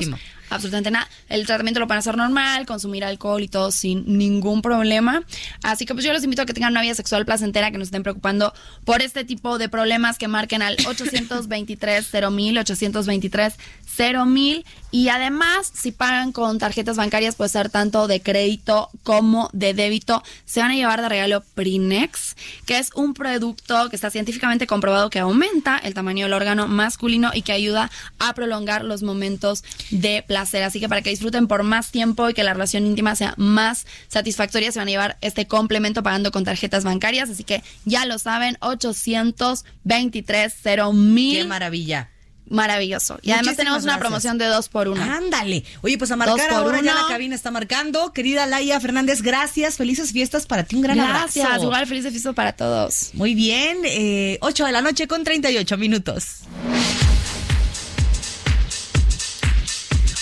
[SPEAKER 15] Absolutamente nada. El tratamiento lo van a hacer normal, consumir alcohol y todo sin ningún problema. Así que pues yo los invito a que tengan una vida sexual placentera, que nos estén preocupando por este tipo de problemas que marquen al 823 0000, 823 0000 y además si pagan con tarjetas bancarias puede ser tanto de crédito como de débito, se van a llevar de regalo Prinex, que es un producto que está científicamente comprobado que aumenta el tamaño del órgano masculino y que ayuda a prolongar los momentos de placer. Así que para que disfruten por más tiempo y que la relación íntima sea más satisfactoria, se van a llevar este complemento pagando con tarjetas bancarias. Así que ya lo saben, 823 0000.
[SPEAKER 6] Qué maravilla.
[SPEAKER 15] Maravilloso. Y además tenemos una
[SPEAKER 6] gracias.
[SPEAKER 15] promoción de dos por uno.
[SPEAKER 6] Ándale. Oye, pues a marcar ahora ya
[SPEAKER 15] uno.
[SPEAKER 6] la cabina está marcando. Querida Laia Fernández, gracias. Felices fiestas para ti. Un gran
[SPEAKER 15] Gracias.
[SPEAKER 6] abrazo.
[SPEAKER 15] Igual feliz de fiesta para todos.
[SPEAKER 6] Muy bien. Eh, 8 de la noche con 38 minutos.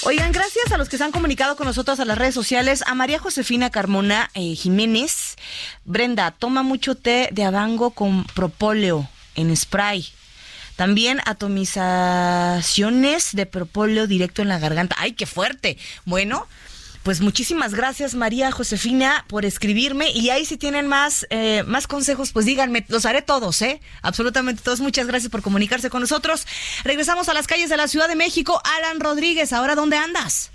[SPEAKER 6] Oigan, gracias a los que se han comunicado con nosotros a las redes sociales, a María Josefina Carmona eh, Jiménez. Brenda, toma mucho té de abango con propóleo en spray. También atomizaciones de propóleo directo en la garganta. ¡Ay, qué fuerte! Bueno, pues muchísimas gracias María Josefina por escribirme y ahí si tienen más, eh, más consejos, pues díganme, los haré todos, ¿eh? Absolutamente todos. Muchas gracias por comunicarse con nosotros. Regresamos a las calles de la Ciudad de México. Alan Rodríguez, ¿ahora dónde andas?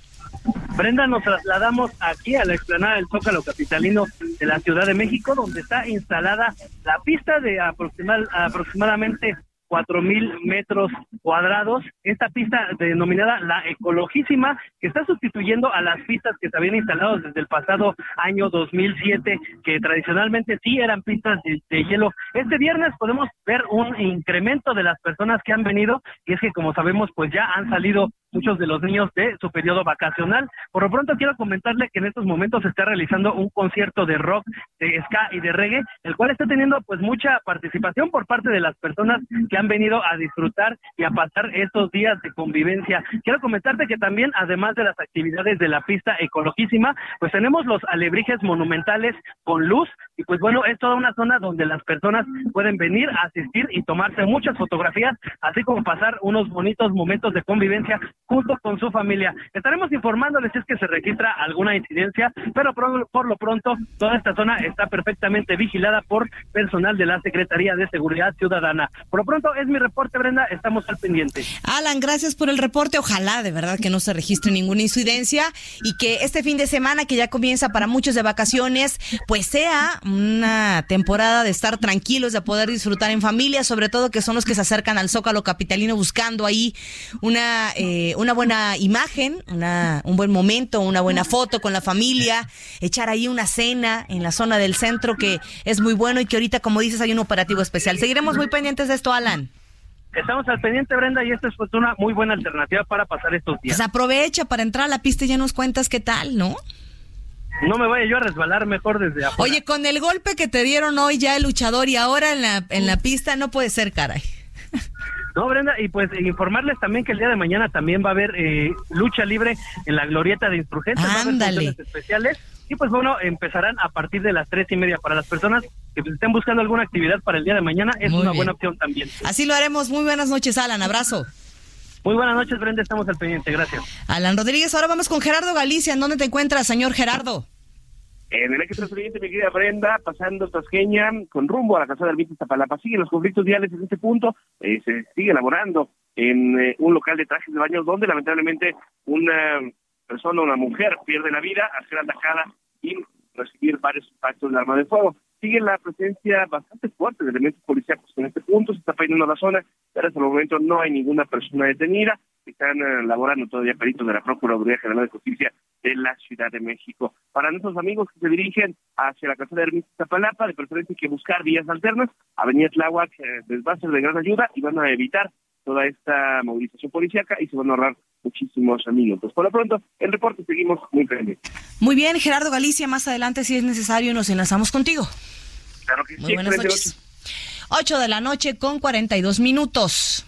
[SPEAKER 7] Brenda, nos trasladamos aquí a la explanada del Zócalo Capitalino de la Ciudad de México, donde está instalada la pista de aproximal- aproximadamente cuatro mil metros cuadrados. Esta pista denominada la Ecologísima, que está sustituyendo a las pistas que se habían instalado desde el pasado año 2007, que tradicionalmente sí eran pistas de, de hielo. Este viernes podemos ver un incremento de las personas que han venido, y es que como sabemos, pues ya han salido muchos de los niños de su periodo vacacional. Por lo pronto quiero comentarle que en estos momentos se está realizando un concierto de rock, de ska y de reggae, el cual está teniendo pues mucha participación por parte de las personas que han venido a disfrutar y a pasar estos días de convivencia. Quiero comentarte que también, además de las actividades de la pista ecologísima, pues tenemos los alebrijes monumentales con luz y pues bueno, es toda una zona donde las personas pueden venir a asistir y tomarse muchas fotografías, así como pasar unos bonitos momentos de convivencia junto con su familia. Estaremos informándoles si es que se registra alguna incidencia, pero por, lo pronto toda esta zona está perfectamente vigilada por personal de la Secretaría de Seguridad Ciudadana. Por lo pronto es mi reporte, Brenda, estamos al pendiente.
[SPEAKER 6] Alan, gracias por el reporte. Ojalá de verdad que no se registre ninguna incidencia y que este fin de semana que ya comienza para muchos de vacaciones, pues sea una temporada de estar tranquilos, de poder disfrutar en familia, sobre todo que son los que se acercan al Zócalo Capitalino buscando ahí una, eh, una buena imagen, una, un buen momento, una buena foto con la familia, echar ahí una cena en la zona del centro que es muy bueno y que ahorita, como dices, hay un operativo especial. Seguiremos muy pendientes de esto, Alan.
[SPEAKER 7] Estamos al pendiente, Brenda, y esta es pues una muy buena alternativa para pasar estos días.
[SPEAKER 6] Pues aprovecha para entrar a la pista y ya nos cuentas qué tal, ¿no?
[SPEAKER 7] No me vaya yo a resbalar mejor desde afuera.
[SPEAKER 6] Oye, con el golpe que te dieron hoy ya el luchador y ahora en la, en la pista no puede ser, caray.
[SPEAKER 7] No, Brenda, y pues informarles también que el día de mañana también va a haber eh, lucha libre en la glorieta de insurgentes. va a haber
[SPEAKER 6] Ándale.
[SPEAKER 7] funciones especiales. Y pues bueno, empezarán a partir de las tres y media. Para las personas que estén buscando alguna actividad para el día de mañana, es
[SPEAKER 6] Muy
[SPEAKER 7] una
[SPEAKER 6] bien.
[SPEAKER 7] buena opción también.
[SPEAKER 6] Así lo haremos. Muy buenas noches, Alan. Abrazo.
[SPEAKER 7] Muy buenas noches, Brenda, estamos al pendiente. Gracias.
[SPEAKER 6] Alan Rodríguez, ahora vamos con Gerardo Galicia. ¿En dónde te encuentras, señor Gerardo?
[SPEAKER 8] En el eje mi querida Brenda, pasando Tasqueña con rumbo a la casa de Arbitres Tapalapa. Siguen los conflictos viales en este punto. eh, se sigue elaborando en eh, un local de trajes de baño donde lamentablemente una persona, una mujer, pierde la vida al ser atacada y recibir varios impactos de arma de fuego. Sigue la presencia bastante fuerte de elementos policíacos en este punto. Se está peinando la zona, pero hasta el momento no hay ninguna persona detenida. Están eh, laborando todavía peritos de la Procuraduría General de Justicia de la Ciudad de México. Para nuestros amigos que se dirigen hacia la casa de Ermita Zapalapa, de preferencia hay que buscar vías alternas. Avenida Tláhuac eh, les va a ser de gran ayuda y van a evitar toda esta movilización policíaca y se van a ahorrar muchísimos minutos. Por lo pronto, el reporte seguimos muy pendientes.
[SPEAKER 6] Muy bien, Gerardo Galicia. Más adelante, si es necesario, nos enlazamos contigo.
[SPEAKER 8] Claro que
[SPEAKER 6] Muy
[SPEAKER 8] sí,
[SPEAKER 6] buenas noches. 8 de la noche con 42 minutos.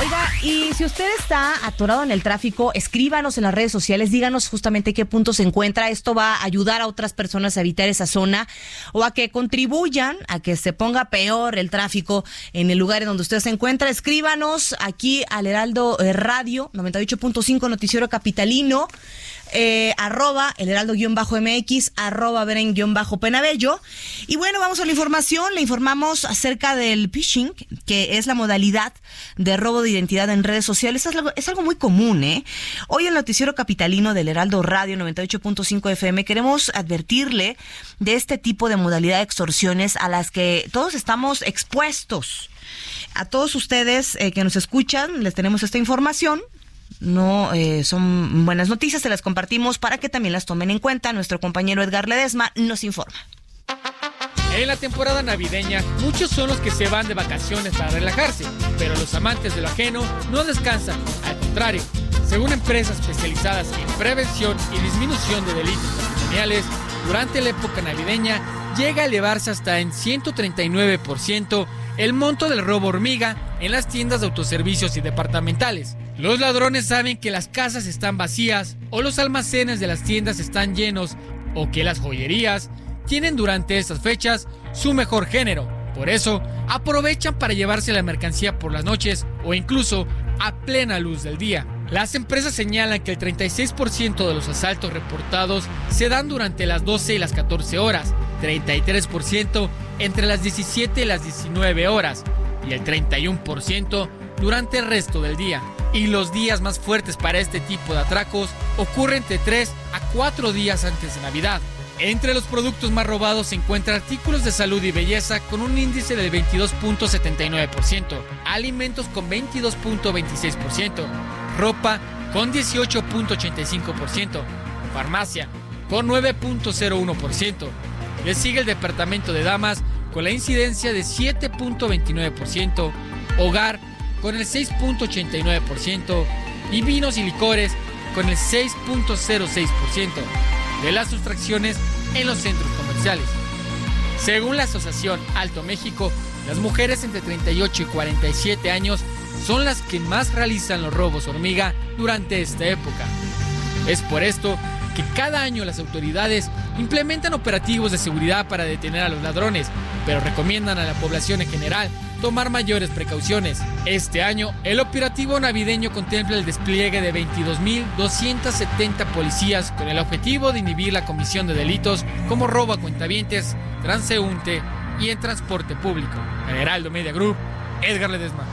[SPEAKER 6] Oiga, y si usted está atorado en el tráfico, escríbanos en las redes sociales, díganos justamente qué punto se encuentra. Esto va a ayudar a otras personas a evitar esa zona o a que contribuyan a que se ponga peor el tráfico en el lugar en donde usted se encuentra. Escríbanos aquí al Heraldo eh, Radio 98.5 Noticiero Capitalino. Eh, arroba el heraldo-mx, arroba beren-penabello. Y bueno, vamos a la información. Le informamos acerca del phishing, que es la modalidad de robo de identidad en redes sociales. Es algo, es algo muy común, ¿eh? Hoy el noticiero capitalino del Heraldo Radio 98.5 FM queremos advertirle de este tipo de modalidad de extorsiones a las que todos estamos expuestos. A todos ustedes eh, que nos escuchan, les tenemos esta información no eh, son buenas noticias, se las compartimos para que también las tomen en cuenta. Nuestro compañero Edgar Ledesma nos informa.
[SPEAKER 16] En la temporada navideña, muchos son los que se van de vacaciones para relajarse, pero los amantes de lo ajeno no descansan, al contrario. Según empresas especializadas en prevención y disminución de delitos patrimoniales, durante la época navideña llega a elevarse hasta en 139% el monto del robo hormiga en las tiendas de autoservicios y departamentales. Los ladrones saben que las casas están vacías o los almacenes de las tiendas están llenos o que las joyerías tienen durante estas fechas su mejor género. Por eso, aprovechan para llevarse la mercancía por las noches o incluso a plena luz del día. Las empresas señalan que el 36% de los asaltos reportados se dan durante las 12 y las 14 horas, 33% entre las 17 y las 19 horas y el 31% durante el resto del día. Y los días más fuertes para este tipo de atracos ocurren entre 3 a 4 días antes de Navidad. Entre los productos más robados se encuentran artículos de salud y belleza con un índice del 22.79%, alimentos con 22.26%, ropa con 18.85%, farmacia con 9.01%. Le sigue el departamento de damas con la incidencia de 7.29%, hogar con el 6.89% y vinos y licores con el 6.06% de las sustracciones en los centros comerciales. Según la Asociación Alto México, las mujeres entre 38 y 47 años son las que más realizan los robos hormiga durante esta época. Es por esto que cada año las autoridades implementan operativos de seguridad para detener a los ladrones, pero recomiendan a la población en general tomar mayores precauciones. Este año, el operativo navideño contempla el despliegue de 22.270 policías con el objetivo de inhibir la comisión de delitos como robo a cuentavientes, transeúnte y en transporte público. Generaldo Media Group, Edgar Ledesma.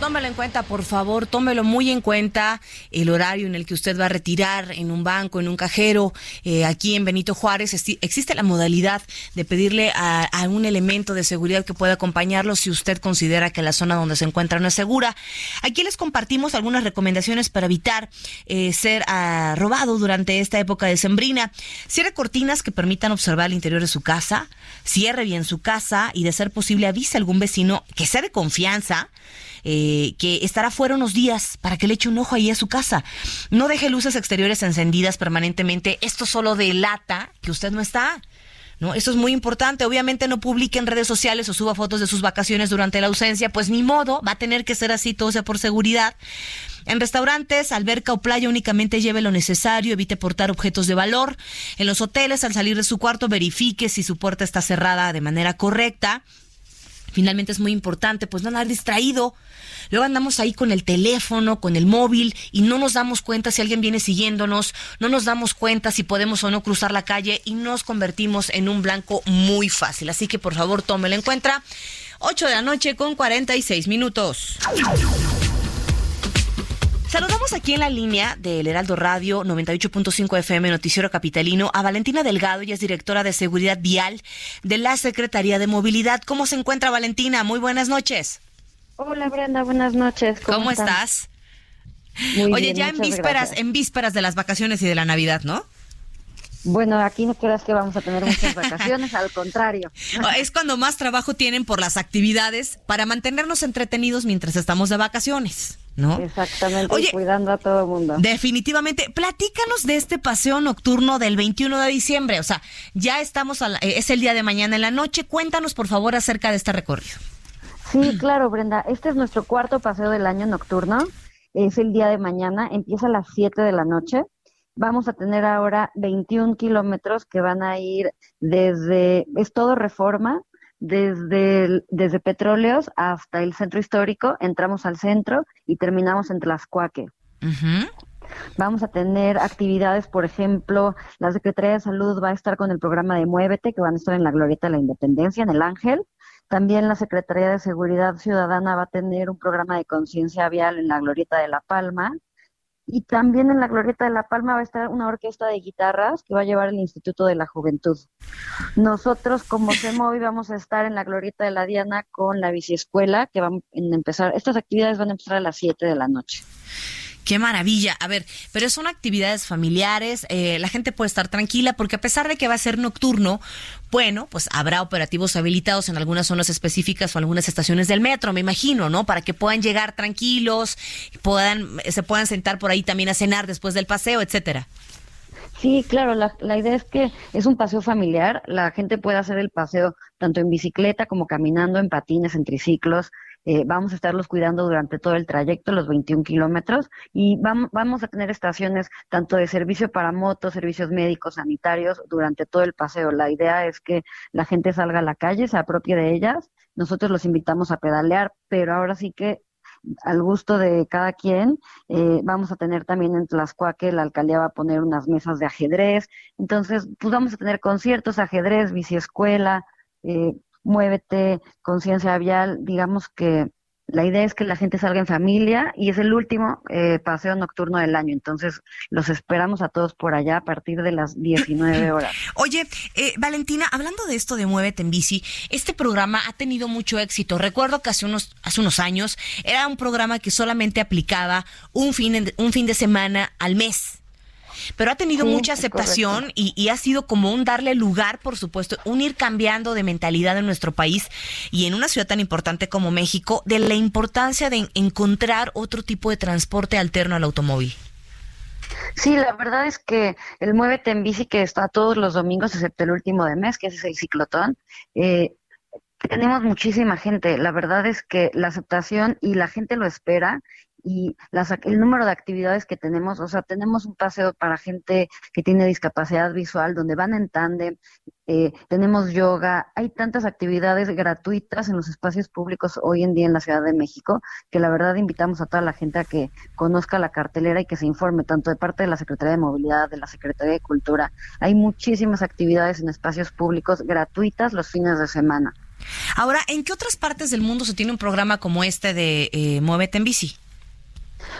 [SPEAKER 6] Tómelo en cuenta, por favor, tómelo muy en cuenta el horario en el que usted va a retirar en un banco, en un cajero. Eh, aquí en Benito Juárez existe la modalidad de pedirle a, un elemento de seguridad que pueda acompañarlo si usted considera que la zona donde se encuentra no es segura. Aquí les compartimos algunas recomendaciones para evitar eh, ser uh, robado durante esta época de sembrina. Cierre cortinas que permitan observar el interior de su casa, cierre bien su casa y de ser posible avise a algún vecino que sea de confianza eh, que estará fuera unos días para que le eche un ojo ahí a su casa. No deje luces exteriores encendidas permanentemente. Esto solo delata que usted no está. ¿no? Eso es muy importante. Obviamente no publique en redes sociales o suba fotos de sus vacaciones durante la ausencia, pues ni modo, va a tener que ser así, todo sea por seguridad. En restaurantes, alberca o playa únicamente lleve lo necesario, evite portar objetos de valor. En los hoteles, al salir de su cuarto, verifique si su puerta está cerrada de manera correcta. Finalmente es muy importante, pues no andar distraído. Luego andamos ahí con el teléfono, con el móvil y no nos damos cuenta si alguien viene siguiéndonos, no nos damos cuenta si podemos o no cruzar la calle y nos convertimos en un blanco muy fácil. Así que por favor tómelo en cuenta. 8 de la noche con 46 minutos. Saludamos aquí en la línea del Heraldo Radio 98.5 FM Noticiero Capitalino a Valentina Delgado, ella es directora de Seguridad Vial de la Secretaría de Movilidad. ¿Cómo se encuentra Valentina? Muy buenas noches.
[SPEAKER 17] Hola Brenda, buenas noches.
[SPEAKER 6] ¿Cómo, ¿Cómo estás?
[SPEAKER 17] Muy
[SPEAKER 6] Oye,
[SPEAKER 17] bien,
[SPEAKER 6] ya en vísperas,
[SPEAKER 17] gracias.
[SPEAKER 6] en vísperas de las vacaciones y de la Navidad, ¿no?
[SPEAKER 17] Bueno, aquí no creas que vamos a tener muchas vacaciones, al contrario.
[SPEAKER 6] Es cuando más trabajo tienen por las actividades para mantenernos entretenidos mientras estamos de vacaciones, ¿no?
[SPEAKER 17] Exactamente,
[SPEAKER 6] Oye,
[SPEAKER 17] cuidando a todo el mundo.
[SPEAKER 6] Definitivamente. Platícanos de este paseo nocturno del 21 de diciembre. O sea, ya estamos, a la- eh, es el día de mañana en la noche. Cuéntanos, por favor, acerca de este recorrido.
[SPEAKER 17] Sí, claro, Brenda. Este es nuestro cuarto paseo del año nocturno. Es el día de mañana, empieza a las 7 de la noche. Vamos a tener ahora 21 kilómetros que van a ir desde, es todo reforma, desde, el- desde Petróleos hasta el centro histórico. Entramos al centro y terminamos en Tlaxcuaque. Vamos a tener actividades, por ejemplo, la Secretaría de Salud va a estar con el programa de Muévete, que van a estar en la Glorieta de la Independencia, en el Ángel. También la Secretaría de Seguridad Ciudadana va a tener un programa de conciencia vial en la Glorieta de La Palma. Y también en la Glorieta de La Palma va a estar una orquesta de guitarras que va a llevar el Instituto de la Juventud. Nosotros como CEMOVI vamos a estar en la Glorieta de la Diana con la biciescuela que van a empezar, estas actividades van a empezar a las 7 de la noche.
[SPEAKER 6] Qué maravilla. A ver, pero son actividades familiares, eh, la gente puede estar tranquila porque a pesar de que va a ser nocturno, bueno, pues habrá operativos habilitados en algunas zonas específicas o algunas estaciones del metro, me imagino, ¿no? Para que puedan llegar tranquilos, puedan, se puedan sentar por ahí también a cenar después del paseo, etcétera.
[SPEAKER 17] Sí, claro, la, la idea es que es un paseo familiar, la gente puede hacer el paseo tanto en bicicleta como caminando, en patines, en triciclos. Eh, vamos a estarlos cuidando durante todo el trayecto, los 21 kilómetros, y vamos, a tener estaciones tanto de servicio para motos, servicios médicos, sanitarios, durante todo el paseo. La idea es que la gente salga a la calle, se apropie de ellas. Nosotros los invitamos a pedalear, pero ahora sí que al gusto de cada quien. Eh, vamos a tener también en Tlaxcuaque, la alcaldía va a poner unas mesas de ajedrez. Entonces, pues vamos a tener conciertos, ajedrez, biciescuela, eh, muévete, conciencia vial. Digamos que La idea es que la gente salga en familia y es el último eh, paseo nocturno del año. Entonces, los esperamos a todos por allá a partir de las 19 horas.
[SPEAKER 6] Oye, eh, Valentina, hablando de esto de Muévete en Bici, este programa ha tenido mucho éxito. Recuerdo que hace unos, hace unos años era un programa que solamente aplicaba un fin, de, un fin de semana al mes. Pero ha tenido
[SPEAKER 17] Sí,
[SPEAKER 6] mucha aceptación y, y ha sido como un darle lugar, por supuesto, un ir cambiando de mentalidad en nuestro país y en una ciudad tan importante como México, de la importancia de en- encontrar otro tipo de transporte alterno al automóvil.
[SPEAKER 17] Sí, la verdad es que el Muévete en Bici, que está todos los domingos, excepto el último de mes, que es el ciclotón, eh, tenemos muchísima gente. La verdad es que la aceptación y la gente lo espera y las, el número de actividades que tenemos, o sea, tenemos un paseo para gente que tiene discapacidad visual, donde van en tándem, eh, tenemos yoga, hay tantas actividades gratuitas en los espacios públicos hoy en día en la Ciudad de México, que la verdad invitamos a toda la gente a que conozca la cartelera y que se informe, tanto de parte de la Secretaría de Movilidad, de la Secretaría de Cultura. Hay muchísimas actividades en espacios públicos gratuitas los fines de semana.
[SPEAKER 6] Ahora, ¿en qué otras partes del mundo se tiene un programa como este de eh, Muévete en Bici?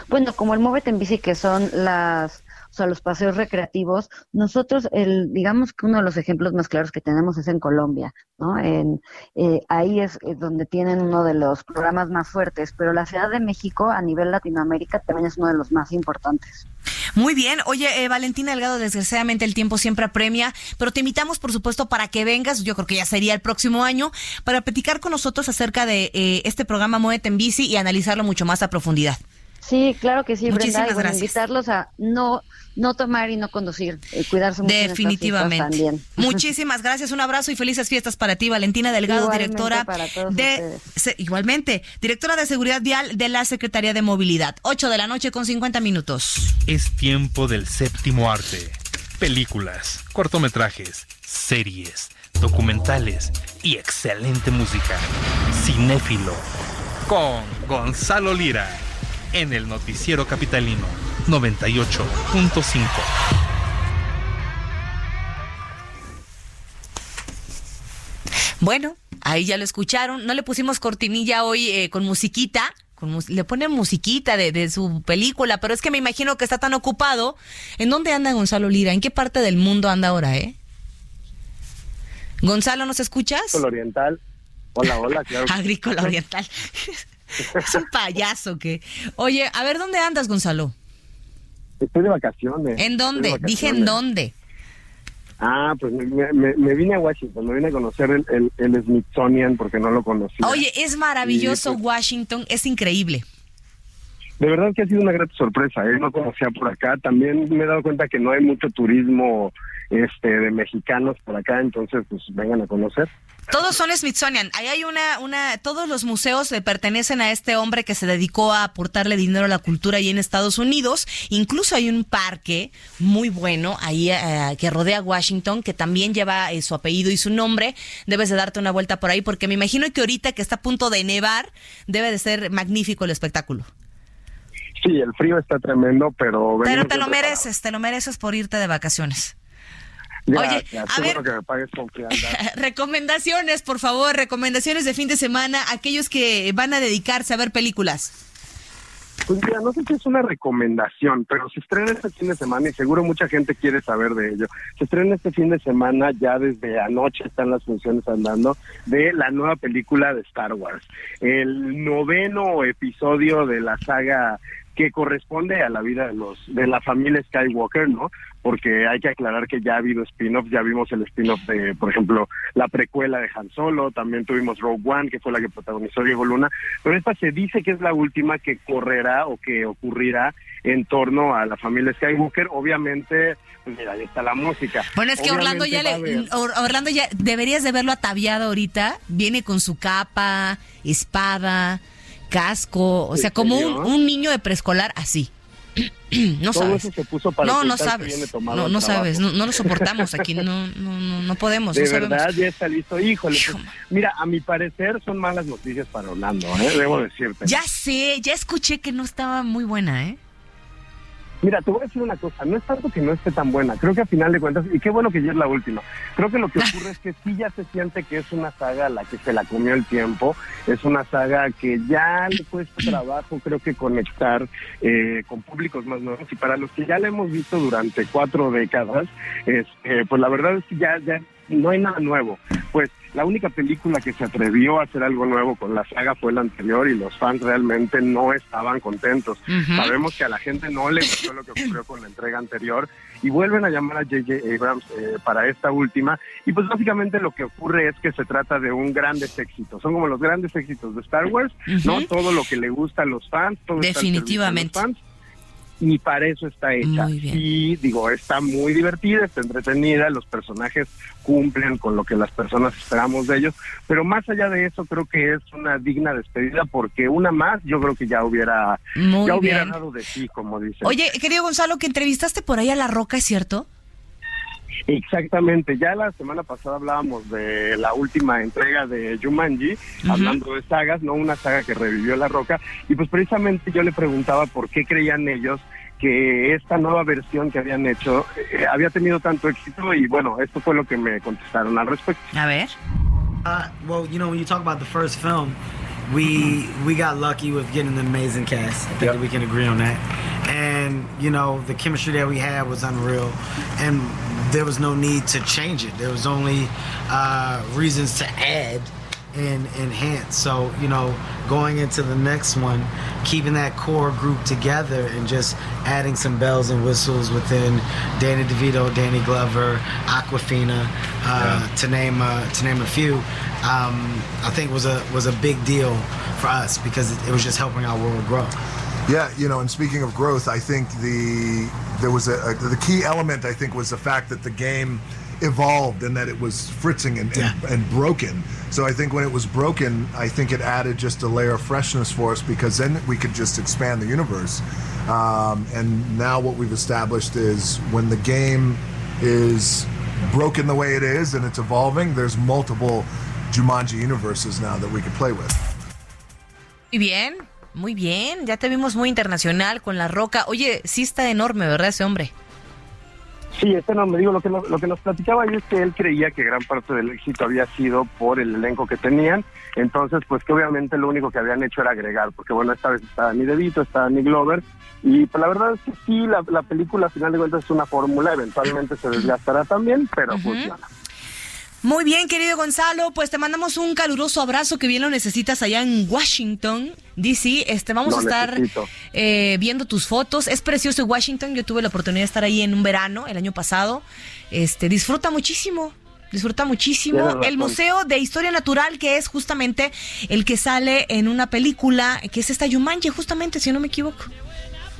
[SPEAKER 17] Bueno, como el Móvete en Bici, que son las, o sea, los paseos recreativos, nosotros, el, digamos que uno de los ejemplos más claros que tenemos es en Colombia, ¿no? En, eh, ahí es eh, donde tienen uno de los programas más fuertes, pero la Ciudad de México a nivel Latinoamérica también es uno de los más importantes.
[SPEAKER 6] Muy bien. Oye, eh, Valentina Delgado, desgraciadamente el tiempo siempre apremia, pero te invitamos, por supuesto, para que vengas, yo creo que ya sería el próximo año, para platicar con nosotros acerca de eh, este programa Muévete en Bici y analizarlo mucho más a profundidad.
[SPEAKER 17] Sí, claro que sí,
[SPEAKER 6] Muchísimas
[SPEAKER 17] Brenda, y bueno, invitarlos a no, no tomar y no conducir, eh, cuidarse mucho
[SPEAKER 6] Definitivamente.
[SPEAKER 17] también.
[SPEAKER 6] Muchísimas gracias, un abrazo y felices fiestas para ti, Valentina Delgado,
[SPEAKER 17] Igualmente
[SPEAKER 6] directora
[SPEAKER 17] para todos
[SPEAKER 6] de se- igualmente, directora de seguridad vial de la Secretaría de Movilidad. 8 de la noche con 50 minutos.
[SPEAKER 13] Es tiempo del séptimo arte. Películas, cortometrajes, series, documentales y excelente música. Cinéfilo. Con Gonzalo Lira. En el Noticiero Capitalino 98.5.
[SPEAKER 6] Bueno, ahí ya lo escucharon. No le pusimos cortinilla hoy eh, con musiquita. Con mus- le ponen musiquita de, de su película, pero es que me imagino que está tan ocupado. ¿En dónde anda Gonzalo Lira? ¿En qué parte del mundo anda ahora, eh? Gonzalo, ¿nos escuchas?
[SPEAKER 18] Agrícola Oriental. Hola, hola, claro.
[SPEAKER 6] Agrícola Oriental. es un payaso que. Oye, a ver, ¿dónde andas, Gonzalo?
[SPEAKER 18] Estoy de vacaciones.
[SPEAKER 6] ¿En dónde?
[SPEAKER 18] de
[SPEAKER 6] Dije en dónde.
[SPEAKER 18] Ah, pues me, me- me vine a Washington, me vine a conocer el, el, el Smithsonian porque no lo conocía.
[SPEAKER 6] Oye, es maravilloso
[SPEAKER 18] pues,
[SPEAKER 6] Washington, es increíble.
[SPEAKER 18] De verdad que ha sido una gran sorpresa, ¿eh? no conocía por acá. También me he dado cuenta que no hay mucho turismo este de mexicanos por acá, entonces pues vengan a conocer.
[SPEAKER 6] Todos son Smithsonian. Ahí hay una, una, todos los museos le pertenecen a este hombre que se dedicó a aportarle dinero a la cultura ahí en Estados Unidos. Incluso hay un parque muy bueno ahí eh, que rodea Washington que también lleva eh, su apellido y su nombre. Debes de darte una vuelta por ahí porque me imagino que ahorita que está a punto de nevar debe de ser magnífico el espectáculo.
[SPEAKER 18] Sí, el frío está tremendo, pero...
[SPEAKER 6] Pero te lo mereces, te lo mereces por irte de vacaciones. Oye, a ver-
[SPEAKER 18] que me
[SPEAKER 6] recomendaciones, por favor, recomendaciones de fin de semana, aquellos que van a dedicarse a ver películas.
[SPEAKER 18] Pues mira, no sé si es una recomendación, pero se estrena este fin de semana y seguro mucha gente quiere saber de ello. Se estrena este fin de semana, ya desde anoche están las funciones andando, de la nueva película de Star Wars. El noveno episodio de la saga que corresponde a la vida de los de la familia Skywalker, ¿no? Porque hay que aclarar que ya ha habido spin-offs, ya vimos el spin-off de, por ejemplo, la precuela de Han Solo, también tuvimos Rogue One, que fue la que protagonizó Diego Luna, pero esta se dice que es la última que correrá o que ocurrirá en torno a la familia Skywalker. Obviamente, pues mira, ahí está la música.
[SPEAKER 6] Bueno, es que Orlando ya le, Orlando ya deberías de verlo ataviado ahorita. Viene con su capa, espada, casco, o
[SPEAKER 18] ¿En
[SPEAKER 6] sea, como un, niño de preescolar así. no
[SPEAKER 18] Todo
[SPEAKER 6] sabes.
[SPEAKER 18] eso se puso para
[SPEAKER 6] no, no sabes. No,
[SPEAKER 18] al
[SPEAKER 6] no
[SPEAKER 18] trabajo.
[SPEAKER 6] sabes. No, no lo soportamos aquí. No, no, no, no podemos.
[SPEAKER 18] De
[SPEAKER 6] no sabemos.
[SPEAKER 18] verdad, ya está listo. Híjole, pues, mira, a mi parecer son malas noticias para Orlando, ¿eh? debo decirte.
[SPEAKER 6] Ya sé, ya escuché que no estaba muy buena, ¿eh?
[SPEAKER 18] Mira, te voy a decir una cosa, no es tanto que no esté tan buena, creo que a final de cuentas, y qué bueno que ya es la última, creo que lo que ocurre es que sí ya se siente que es una saga a la que se la comió el tiempo, es una saga que ya le cuesta trabajo, creo que conectar eh, con públicos más nuevos, y para los que ya la hemos visto durante cuatro décadas, este, pues la verdad es que ya, ya no hay nada nuevo. Pues la única película que se atrevió a hacer algo nuevo con la saga fue la anterior y los fans realmente no estaban contentos. Sabemos que a la gente no le gustó lo que ocurrió con la entrega anterior y vuelven a llamar a J.J. Abrams eh, para esta última y pues básicamente lo que ocurre es que se trata de un grandes éxito. Son como los grandes éxitos de Star Wars, ¿no? Todo lo que le gusta a los fans, todo está al servicio de los
[SPEAKER 6] Definitivamente.
[SPEAKER 18] fans y para eso está hecha. Y digo, está muy divertida, está entretenida, los personajes cumplen con lo que las personas esperamos de ellos, pero más allá de eso creo que es una digna despedida porque una más yo creo que ya hubiera
[SPEAKER 6] Muy
[SPEAKER 18] ya hubiera
[SPEAKER 6] bien.
[SPEAKER 18] dado de sí, como dicen.
[SPEAKER 6] Oye, querido Gonzalo, que entrevistaste por ahí a La Roca, ¿es cierto?
[SPEAKER 18] Exactamente, ya la semana pasada hablábamos de la última entrega de Jumanji,
[SPEAKER 6] Ujú.
[SPEAKER 18] hablando de sagas, no una saga que revivió La Roca, y pues precisamente yo le preguntaba por qué creían ellos que esta nueva versión que habían hecho eh, había tenido tanto éxito y bueno, esto fue lo que me contestaron al respecto.
[SPEAKER 6] A ver.
[SPEAKER 19] Uh, well, you know, when you talk about the first film, we we got lucky with getting an amazing cast. I think that we can agree on that. And you know, the chemistry that we had was unreal, and there was no need to change it. There was only uh, reasons to add and enhance. So you know, going into the next one, keeping that core group together and just adding some bells and whistles within Danny DeVito, Danny Glover, Aquafina, uh, to name uh, to name a few. Um, I think was a was a big deal for us because it, it was just helping our world grow.
[SPEAKER 20] Yeah, you know, and speaking of growth, I think the there was a, a the key element. I think was the fact that the game evolved and that it was fritzing and, and, and broken. So I think when it was broken, I think it added just a layer of freshness for us because then we could just expand the universe. Um, and now what we've established is when the game is broken the way it is and it's evolving, there's multiple Jumanji universes now that we can play with.
[SPEAKER 6] Muy bien, muy bien. Ya te vimos muy internacional con La Roca. Oye, sí está enorme, ¿verdad, ese hombre?
[SPEAKER 18] Sí, este no me digo, lo que, nos, lo que nos platicaba ahí es que él creía que gran parte del éxito había sido por el elenco que tenían, entonces pues que obviamente lo único que habían hecho era agregar, porque bueno, esta vez estaba ni DeVito, estaba ni Glover, y pues la verdad es que sí, la, la película a final de cuentas es una fórmula, eventualmente se desgastará también, pero funciona.
[SPEAKER 6] Muy bien, querido Gonzalo, pues te mandamos un caluroso abrazo que bien lo necesitas allá en Washington, D.C. Este, vamos a estar eh, viendo tus fotos. Es precioso Washington. Yo tuve la oportunidad de estar ahí en un verano el año pasado. Este, disfruta muchísimo. Disfruta muchísimo. El Museo de Historia Natural, que es justamente el que sale en una película, que es esta Yumanji, justamente, si no me equivoco.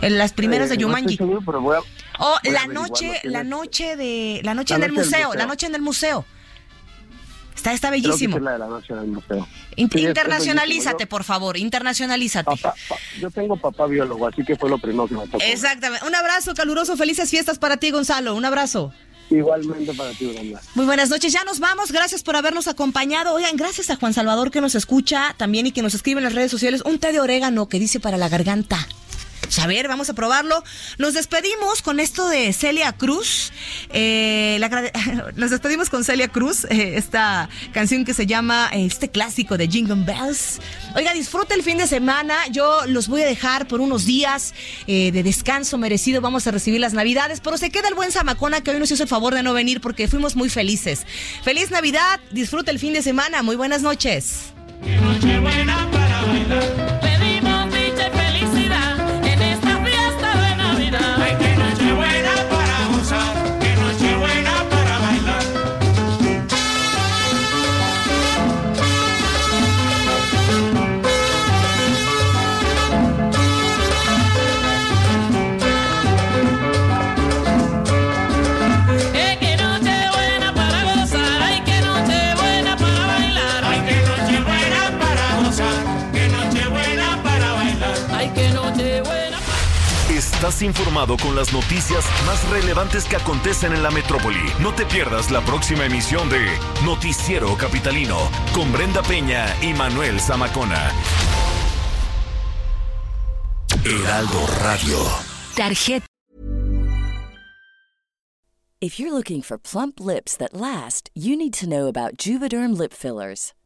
[SPEAKER 6] En las primeras
[SPEAKER 18] Eh,
[SPEAKER 6] de
[SPEAKER 18] no
[SPEAKER 6] Yumanji.
[SPEAKER 18] voy a-
[SPEAKER 6] Oh, la noche, la noche de, la noche
[SPEAKER 18] La
[SPEAKER 6] en el museo,
[SPEAKER 18] museo.
[SPEAKER 6] la noche en el museo. Está, está
[SPEAKER 18] Creo que
[SPEAKER 6] bellísimo.
[SPEAKER 18] es la de la noche en el museo.
[SPEAKER 6] In-
[SPEAKER 18] Sí, es- es
[SPEAKER 6] internacionalízate, por favor, internacionalízate.
[SPEAKER 18] Yo, papá- yo tengo papá biólogo, así que fue lo primero que me tocó.
[SPEAKER 6] Exactamente. Un abrazo caluroso, felices fiestas para ti, Gonzalo. Un abrazo.
[SPEAKER 18] Igualmente para ti, Brenda.
[SPEAKER 6] Muy buenas noches, ya nos vamos. Gracias por habernos acompañado. Oigan, gracias a Juan Salvador que nos escucha también y que nos escribe en las redes sociales un té de orégano que dice para la garganta. Pues, A ver, vamos a probarlo. Nos despedimos con esto de Celia Cruz. Eh, la nos despedimos con Celia Cruz, eh, esta canción que se llama eh, este clásico de Jingle Bells. Oiga, disfruta el fin de semana. Yo los voy a dejar por unos días de descanso merecido. Vamos a recibir las Navidades, pero se queda el buen Zamacona que hoy nos hizo el favor de no venir porque fuimos muy felices. Feliz Navidad, disfruta el fin de semana. Muy buenas noches.
[SPEAKER 14] Pedimos dicha
[SPEAKER 4] informado con las noticias más relevantes que acontecen en la metrópoli. No te pierdas la próxima emisión de Noticiero Capitalino con Brenda Peña y Manuel Zamacona. Heraldo Radio.
[SPEAKER 3] Tarjeta.
[SPEAKER 21] If you're looking for plump lips that last, you need to know about Juvederm lip fillers.